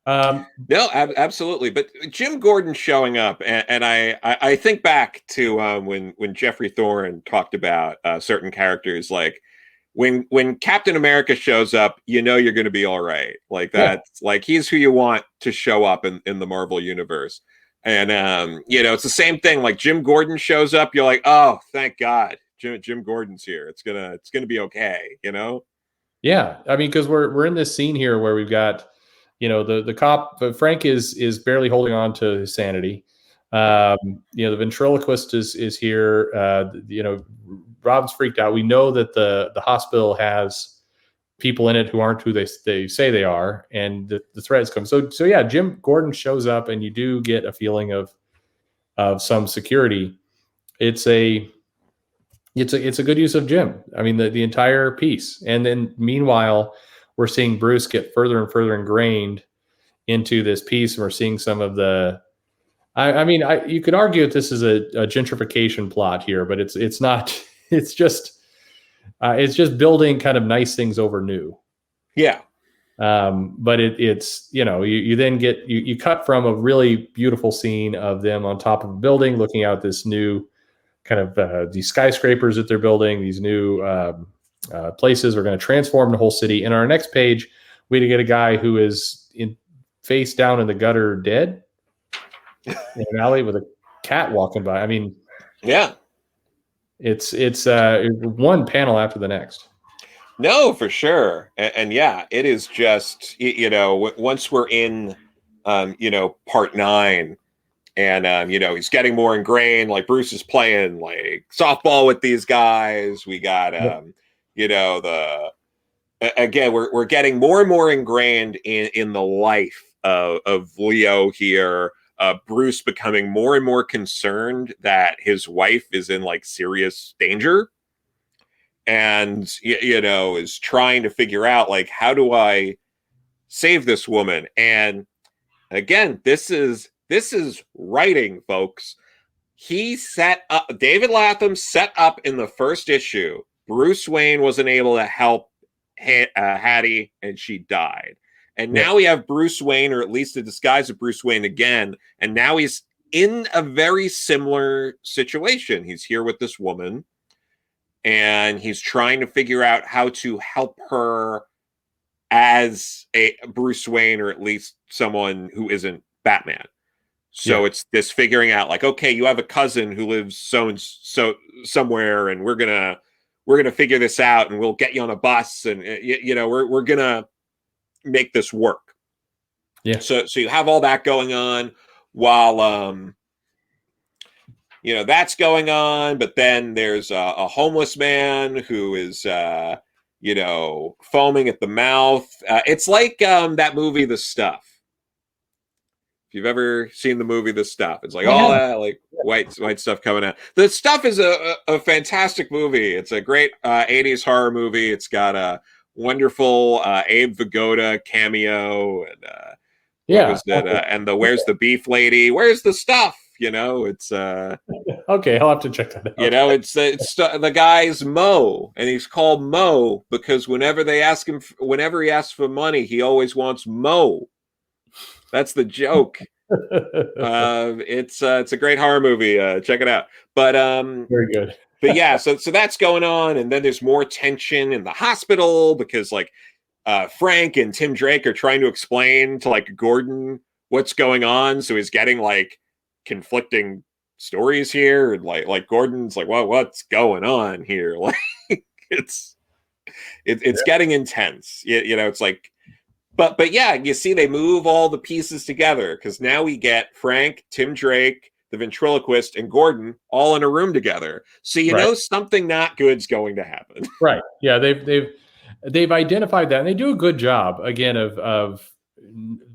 Um, no, ab- absolutely. But Jim Gordon showing up, and, and I, I, I, think back to um, when when Jeffrey Thorin talked about uh, certain characters, like when when Captain America shows up, you know you're going to be all right. Like that, yeah. like he's who you want to show up in in the Marvel universe. And um, you know, it's the same thing. Like Jim Gordon shows up, you're like, oh, thank God. Jim, Jim Gordon's here. It's gonna it's gonna be okay, you know. Yeah, I mean, because we're we're in this scene here where we've got, you know, the the cop Frank is is barely holding on to his sanity. Um, you know, the ventriloquist is is here. Uh, you know, Rob's freaked out. We know that the the hospital has people in it who aren't who they they say they are, and the, the threats come. So so yeah, Jim Gordon shows up, and you do get a feeling of of some security. It's a it's a it's a good use of Jim. I mean, the the entire piece, and then meanwhile, we're seeing Bruce get further and further ingrained into this piece, and we're seeing some of the. I, I mean, I, you could argue that this is a, a, gentrification plot here, but it's it's not. It's just uh, it's just building kind of nice things over new. Yeah, Um, but it, it's you know you, you then get you, you cut from a really beautiful scene of them on top of a building looking out this new kind of uh, these skyscrapers that they're building these new um, uh, places are going to transform the whole city. In our next page we get a guy who is in face down in the gutter dead in an alley with a cat walking by. I mean yeah it's it's uh, one panel after the next no, for sure, and, and, yeah, it is just you know once we're in, um, you know, part nine, and um, you know he's getting more ingrained. Like Bruce is playing like softball with these guys. We got um, you know the again we're we're getting more and more ingrained in in the life of of Leo here. Uh, Bruce becoming more and more concerned that his wife is in like serious danger. And you know is trying to figure out like how do i save this woman? And again this is this is writing folks. He set up david lapham set up in the first issue bruce wayne wasn't able to help uh, hattie and she died and now we have bruce wayne or at least the disguise of bruce wayne again and now he's in a very similar situation he's here with this woman and he's trying to figure out how to help her as a Bruce Wayne or at least someone who isn't Batman. So yeah. it's this figuring out like okay, you have a cousin who lives so and so somewhere and we're going to we're going to figure this out and we'll get you on a bus and uh, you, you know, we're we're going to make this work. Yeah. So so you have all that going on while um you know that's going on but then there's a, a homeless man who is uh you know foaming at the mouth uh, it's like um that movie the stuff if you've ever seen the movie the stuff it's like yeah. all that like white white stuff coming out the stuff is a, a, a fantastic movie it's a great uh, 80s horror movie it's got a wonderful uh, abe vigoda cameo and uh yeah that, uh, and the where's the beef lady where's the stuff you know, it's uh okay. I'll have to check that out. You know, it's it's the guy's Mo, and he's called Mo because whenever they ask him, whenever he asks for money, he always wants Mo. That's the joke. uh, it's uh, it's a great horror movie. Uh, check it out. But um, very good. But yeah, so so that's going on, and then there's more tension in the hospital because like uh, Frank and Tim Drake are trying to explain to like Gordon what's going on. So he's getting like conflicting stories here and like like gordon's like well what's going on here like it's it, it's yeah. getting intense you, you know it's like but but yeah you see they move all the pieces together because now we get frank tim drake the ventriloquist and gordon all in a room together so you right. know something not good's going to happen right yeah they've they've they've identified that and they do a good job again of of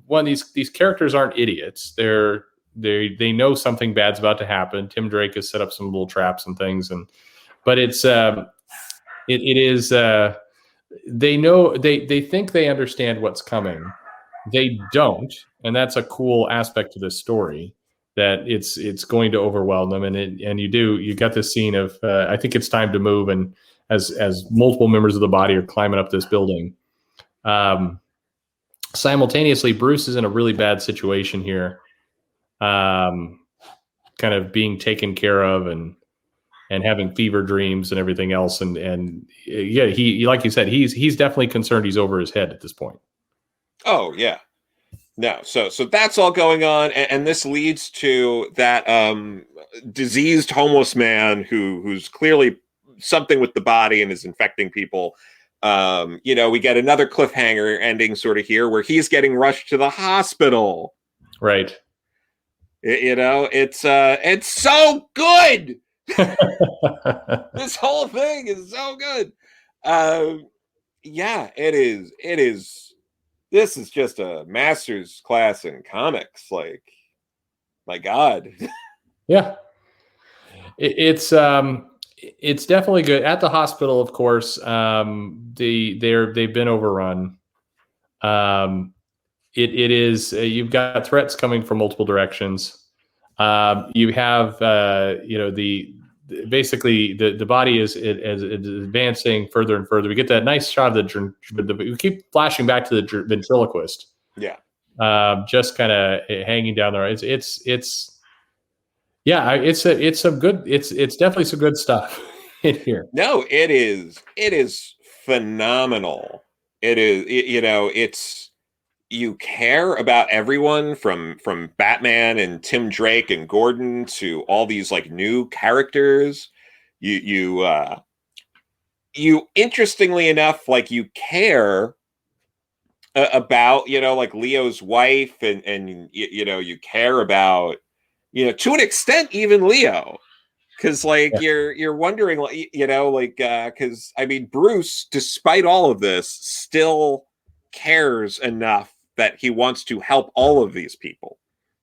one these these characters aren't idiots they're they they know something bad's about to happen. Tim Drake has set up some little traps and things, and but it's um, it it is uh, they know they they think they understand what's coming. They don't, and that's a cool aspect to this story that it's it's going to overwhelm them, and it, and you do you got this scene of uh, I think it's time to move, and as as multiple members of the body are climbing up this building. Um, simultaneously, Bruce is in a really bad situation here um, kind of being taken care of and and having fever dreams and everything else. And and yeah, he like you said, he's he's definitely concerned. He's over his head at this point. Oh yeah, no. So so that's all going on, and, and this leads to that um, diseased homeless man who who's clearly something with the body and is infecting people. Um, you know, we get another cliffhanger ending sort of here where he's getting rushed to the hospital. Right you know, it's uh it's so good. this whole thing is so good. Um yeah, it is. It is this is just a master's class in comics. Like, my God. yeah. It, it's um it's definitely good. At the hospital, of course, um, the they're they've been overrun. Um, it, it is uh, you've got threats coming from multiple directions. Um, you have uh, you know the basically the the body is it, as it is advancing further and further. We get that nice shot of the, the we keep flashing back to the ventriloquist. Yeah, um, just kind of hanging down there. It's it's it's yeah, it's a it's some good. It's it's definitely some good stuff in here. No, it is it is phenomenal. It is it, you know it's you care about everyone from from Batman and Tim Drake and Gordon to all these like new characters. You you uh you interestingly enough like you care uh, about you know like Leo's wife and and you, you know you care about you know to an extent even Leo because like yeah. you're you're wondering like you know like uh because i mean bruce despite all of this still cares enough that he wants to help all of these people.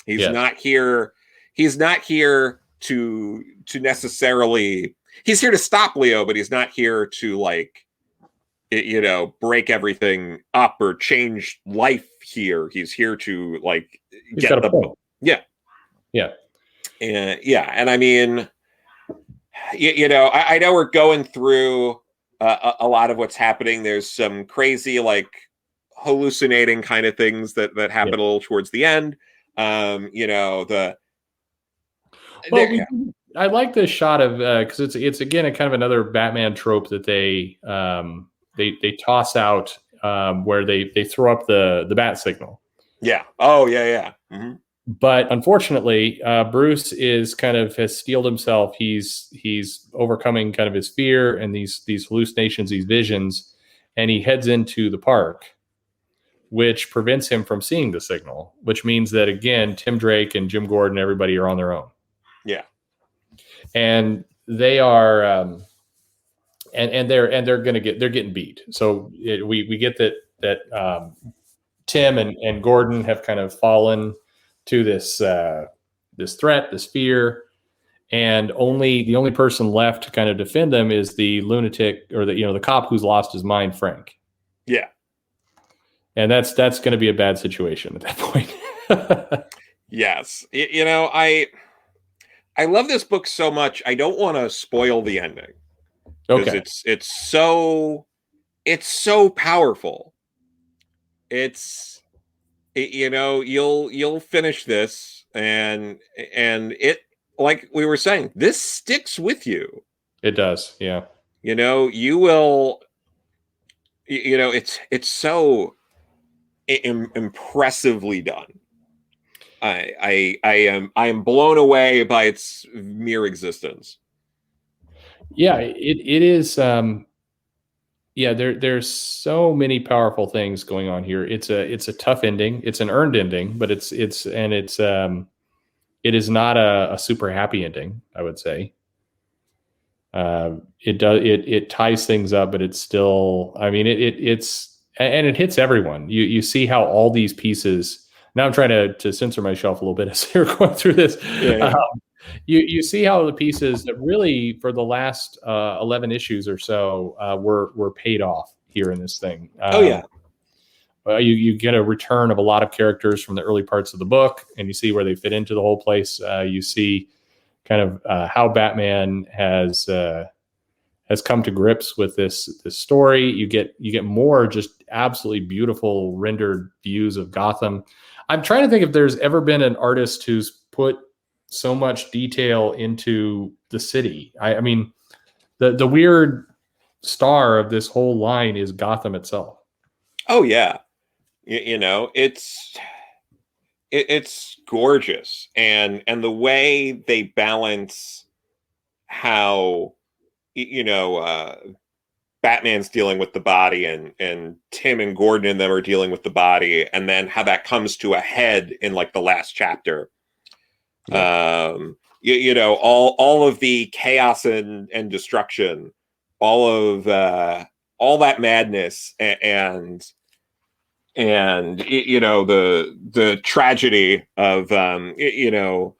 He's not here. He's not here to to necessarily. He's here to stop Leo, but he's not here to like, you know, break everything up or change life here. He's here to like he's get the point. yeah, yeah, and yeah, and I mean, you, you know, I, I, know we're going through uh, a, a lot of what's happening. There's some crazy like hallucinating kind of things that that happen yeah. a little towards the end. Um, you know the. Well, we, I like this shot of because uh, it's it's again a kind of another Batman trope that they um, they they toss out um, where they they throw up the the bat signal. Yeah. Oh yeah yeah. Mm-hmm. But unfortunately, uh, Bruce is kind of has steeled himself. He's he's overcoming kind of his fear and these these hallucinations, these visions, and he heads into the park which prevents him from seeing the signal, which means that again, Tim Drake and Jim Gordon, everybody are on their own. Yeah. And they are, um, and, and they're, and they're going to get, they're getting beat. So it, we, we get that, that, um, Tim and, and Gordon have kind of fallen to this, uh, this threat, this fear, and only the only person left to kind of defend them is the lunatic or the you know the cop who's lost his mind, Frank. Yeah, and that's that's going to be a bad situation at that point. yes, you know I I love this book so much. I don't want to spoil the ending because okay. it's it's so it's so powerful. It's it, you know you'll you'll finish this and and it like we were saying this sticks with you. It does, yeah. You know you will. You know it's it's so Im- impressively done. I, I I am I am blown away by its mere existence. Yeah, it it is. Um, yeah, there there's so many powerful things going on here. It's a it's a tough ending. It's an earned ending, but it's it's and it's um, it is not a, a super happy ending. I would say. Uh, it does it it ties things up, but it's still. I mean, it, it it's and it hits everyone. You you see how all these pieces. Now I'm trying to to censor myself a little bit as we're going through this. Yeah, yeah. Um, you you see how the pieces that really for the last uh, 11 issues or so uh, were were paid off here in this thing. Um, oh yeah. Uh, you you get a return of a lot of characters from the early parts of the book, and you see where they fit into the whole place. Uh, you see kind of uh, how Batman has uh, has come to grips with this this story. You get you get more just absolutely beautiful rendered views of Gotham. I'm trying to think if there's ever been an artist who's put so much detail into the city. I, I mean, the the weird star of this whole line is Gotham itself. Oh yeah, you, you know it's it, it's gorgeous, and and the way they balance how you know, uh, Batman's dealing with the body and and Tim and Gordon and them are dealing with the body, and then how that comes to a head in like the last chapter. Yeah. Um, you, you know, all all of the chaos and and destruction, all of uh, all that madness and, and and you know the the tragedy of um you know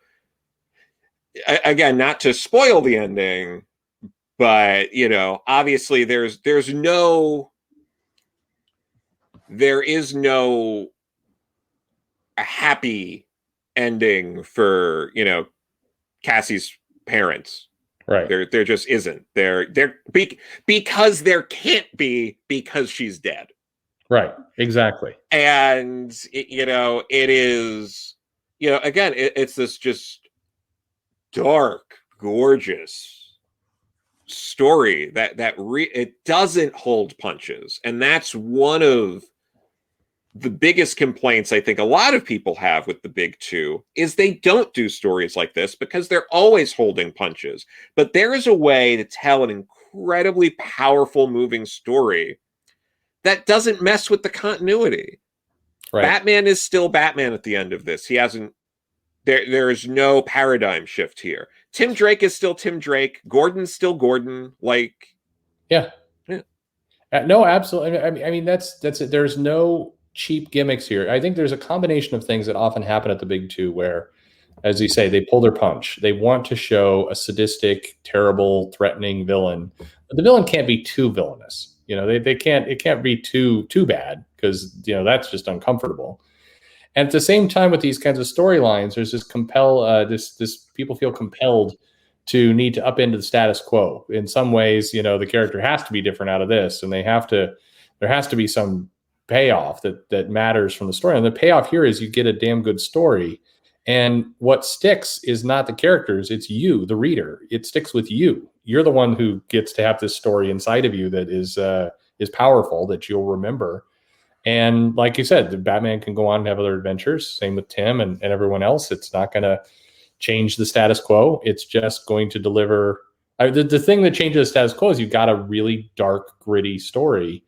again not to spoil the ending but you know obviously there's there's no there is no a happy ending for you know cassie's parents Right. There, there just isn't. There, there, be, because there can't be because she's dead. Right. Exactly. And it, you know, it is, you know, again, it, it's this just dark, gorgeous story that that re- it doesn't hold punches, and that's one of the biggest complaints I think a lot of people have with the big two is they don't do stories like this because they're always holding punches. But there is a way to tell an incredibly powerful, moving story that doesn't mess with the continuity. Right. Batman is still Batman at the end of this. He hasn't there there is no paradigm shift here. Tim Drake is still Tim Drake. Gordon's still Gordon. Like Yeah. Yeah. Uh, no, absolutely. I mean, I mean that's that's it. There's no cheap gimmicks here. I think there's a combination of things that often happen at the big two where, as you say, they pull their punch. They want to show a sadistic, terrible, threatening villain. But the villain can't be too villainous. You know, they, they can't it can't be too too bad because you know that's just uncomfortable. And at the same time, with these kinds of storylines, there's this compel uh, this this people feel compelled to need to upend the status quo. In some ways, you know, the character has to be different out of this, and they have to there has to be some payoff that that matters from the story. And the payoff here is you get a damn good story. And what sticks is not the characters, it's you, the reader. It sticks with you. You're the one who gets to have this story inside of you that is uh, is powerful that you'll remember. And like you said, the Batman can go on and have other adventures. Same with Tim and, and everyone else. It's not going to change the status quo. It's just going to deliver. I, the, the thing that changes the status quo is you've got a really dark, gritty story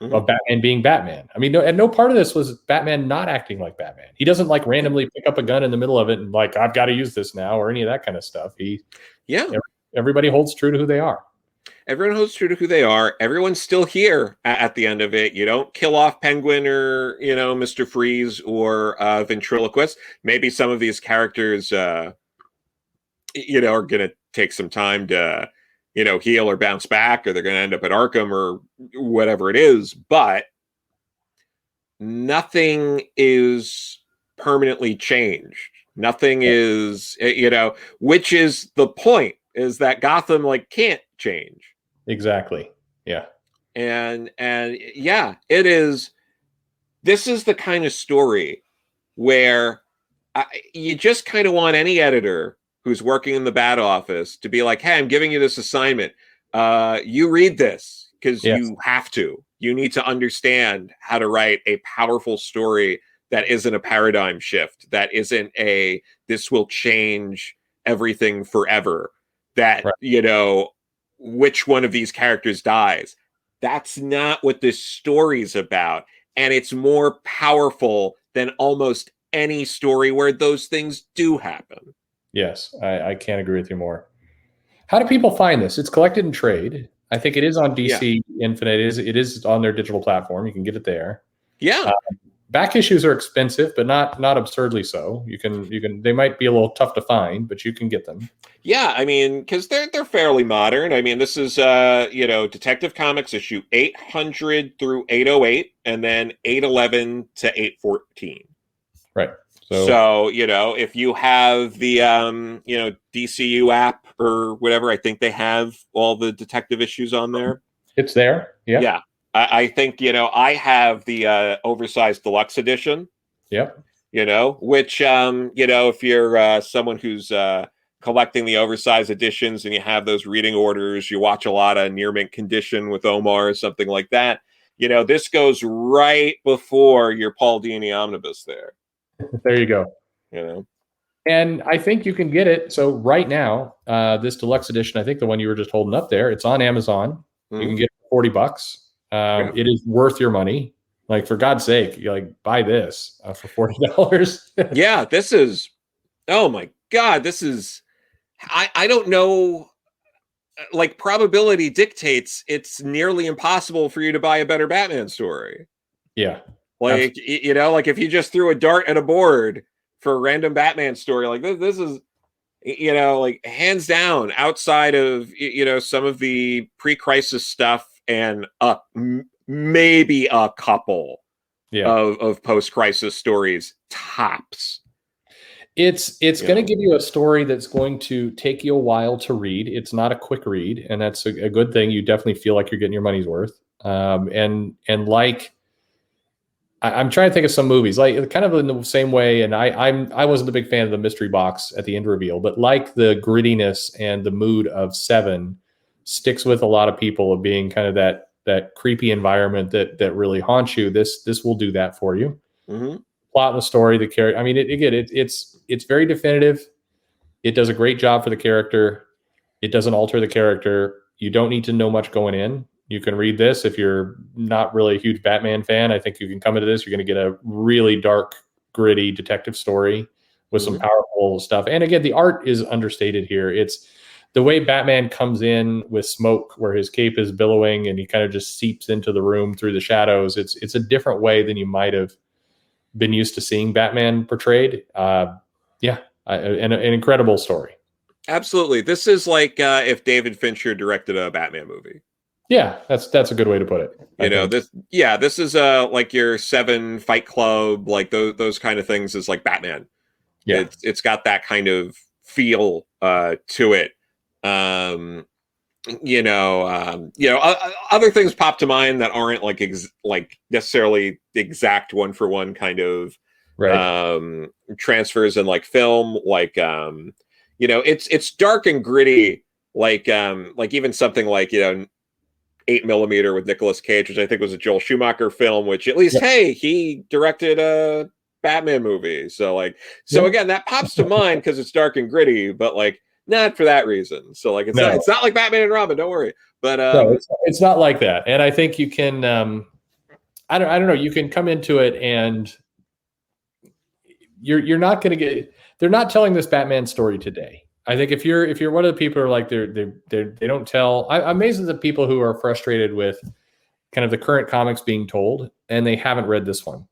mm-hmm. of Batman being Batman. I mean, no, and no part of this was Batman not acting like Batman. He doesn't like randomly pick up a gun in the middle of it and like I've got to use this now or any of that kind of stuff. He, yeah, everybody holds true to who they are. Everyone holds true to who they are. Everyone's still here at, the end of it. You don't kill off Penguin or you know Mister Freeze or uh, Ventriloquist. Maybe some of these characters, uh, you know, are going to take some time to you know, heal or bounce back, or they're going to end up at Arkham or whatever it is. But nothing is permanently changed. Nothing is, eh, you know, which is the point is that Gotham like can't change. Exactly. Yeah. And, and yeah, it is. This is the kind of story where I, you just kind of want any editor who's working in the bat office to be like, hey, I'm giving you this assignment. Uh, you read this because yes. you have to. You need to understand how to write a powerful story that isn't a paradigm shift, that isn't a this will change everything forever, that, right. you know, which one of these characters dies. That's not what this story's about. And it's more powerful than almost any story where those things do happen. Yes, I, I, can't agree with you more. How do people find this? It's collected in trade. I think it is on DC yeah. Infinite. It is it is on their digital platform. You can get it there. Yeah. Um, back issues are expensive, but not not absurdly so. You can you can they might be a little tough to find, but you can get them. Yeah, I mean, because they're they're fairly modern. I mean, this is uh you know Detective Comics issue eight hundred through eight oh eight, and then eight eleven to eight fourteen. Right. So, so you know, if you have the um, you know DCU app or whatever, I think they have all the detective issues on there. It's there. Yeah. Yeah. I, I think you know I have the uh, oversized deluxe edition. Yep. You know, which um, you know, if you're uh, someone who's uh, collecting the oversized editions and you have those reading orders, you watch a lot of near mint condition with Omar or something like that. You know, this goes right before your Paul Dini omnibus there. there you go. You know. And I think you can get it. So right now, uh, this deluxe edition, I think the one you were just holding up there, it's on Amazon. Mm-hmm. You can mm-hmm. get it 40 bucks. Um, yeah. It is worth your money. Like for God's sake, you like buy this uh, for forty dollars. yeah, this is. Oh my God, this is. I I don't know. Like probability dictates, it's nearly impossible for you to buy a better Batman story. Yeah, like you know, like if you just threw a dart at a board for a random Batman story, like this, this is you know, like hands down outside of you know some of the pre-crisis stuff and a maybe a couple yeah. of, of post-crisis stories tops. It's it's Yeah. going to give you a story that's going to take you a while to read. It's not a quick read, and that's a, a good thing. You definitely feel like you're getting your money's worth. Um, and and like I, I'm trying to think of some movies like kind of in the same way. And I I'm I wasn't a big fan of the mystery box at the end reveal, but like the grittiness and the mood of Seven sticks with a lot of people of being kind of that that creepy environment that that really haunts you. This this will do that for you hmm plot and the story, the character. I mean, it, again, it, it's it's very definitive. It does a great job for the character. It doesn't alter the character. You don't need to know much going in. You can read this if you're not really a huge Batman fan. I think you can come into this. You're going to get a really dark, gritty detective story with some Mhm. powerful stuff. And again, the art is understated here. It's the way Batman comes in with smoke, where his cape is billowing and he kind of just seeps into the room through the shadows. It's it's a different way than you might have been used to seeing Batman portrayed. Uh, yeah, I, an, an incredible story. Absolutely. This is like uh, if David Fincher directed a Batman movie. Yeah, that's that's a good way to put it. I You know, think. this yeah, this is uh like your seven fight club, like those those kind of things is like Batman. Yeah. It's it's got that kind of feel uh to it. Um you know, um, you know, o- other things pop to mind that aren't like ex- like necessarily exact one for one kind of right. um transfers in like film like um you know it's it's dark and gritty like um like even something like you know eight millimeter with Nicolas Cage which I think was a Joel Schumacher film which at least Yeah. hey he directed a Batman movie so like so Yeah. again that pops to mind because it's dark and gritty but like not for that reason so like it's No. not, it's not like Batman and Robin don't worry but um no, it's, it's not like that. And I think you can. Um, I don't. I don't know. You can come into it and you're you're not going to get. They're not telling this Batman story today. I think if you're if you're one of the people who are like they're they they they don't tell. I, I'm amazed at the people who are frustrated with kind of the current comics being told and they haven't read this one.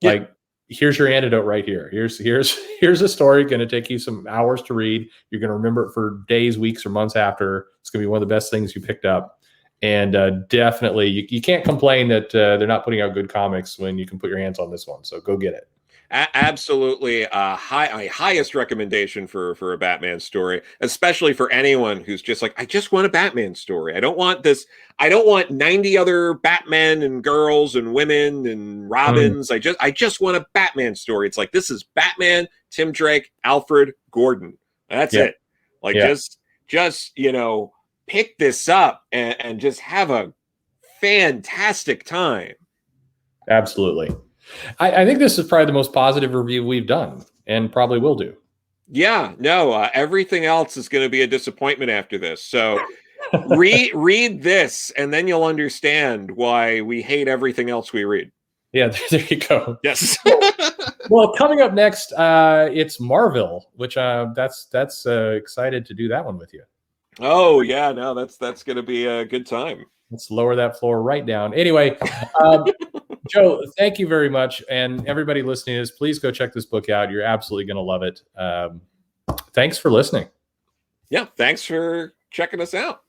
Yeah. Like here's your antidote right here. Here's here's here's a story going to take you some hours to read. You're going to remember it for days, weeks, or months after. It's going to be one of the best things you picked up. And uh, definitely, you, you can't complain that uh, they're not putting out good comics when you can put your hands on this one. So go get it. A- absolutely uh high a highest recommendation for for a batman story especially for anyone who's just like i just want a batman story. I don't want this i don't want 90 other batmen and girls and women and robins. I just i just want a batman story. It's like this is batman tim drake alfred gordon. That's Yeah. it. Like Yeah. just just you know pick this up and, and just have a fantastic time. Absolutely. I, I think this is probably the most positive review we've done and probably will do. Yeah, no, uh, everything else is going to be a disappointment after this. So read read this and then you'll understand why we hate everything else we read. Yeah, there you go. Yes. Well, coming up next, uh, it's Marvel, which uh, that's that's uh, excited to do that one with you. oh, yeah, no, that's that's going to be a good time. Let's lower that floor right down. Anyway, um, Joe, thank you very much, and everybody listening this, please go check this book out. You're absolutely going to love it. Um, thanks for listening. Yeah, thanks for checking us out.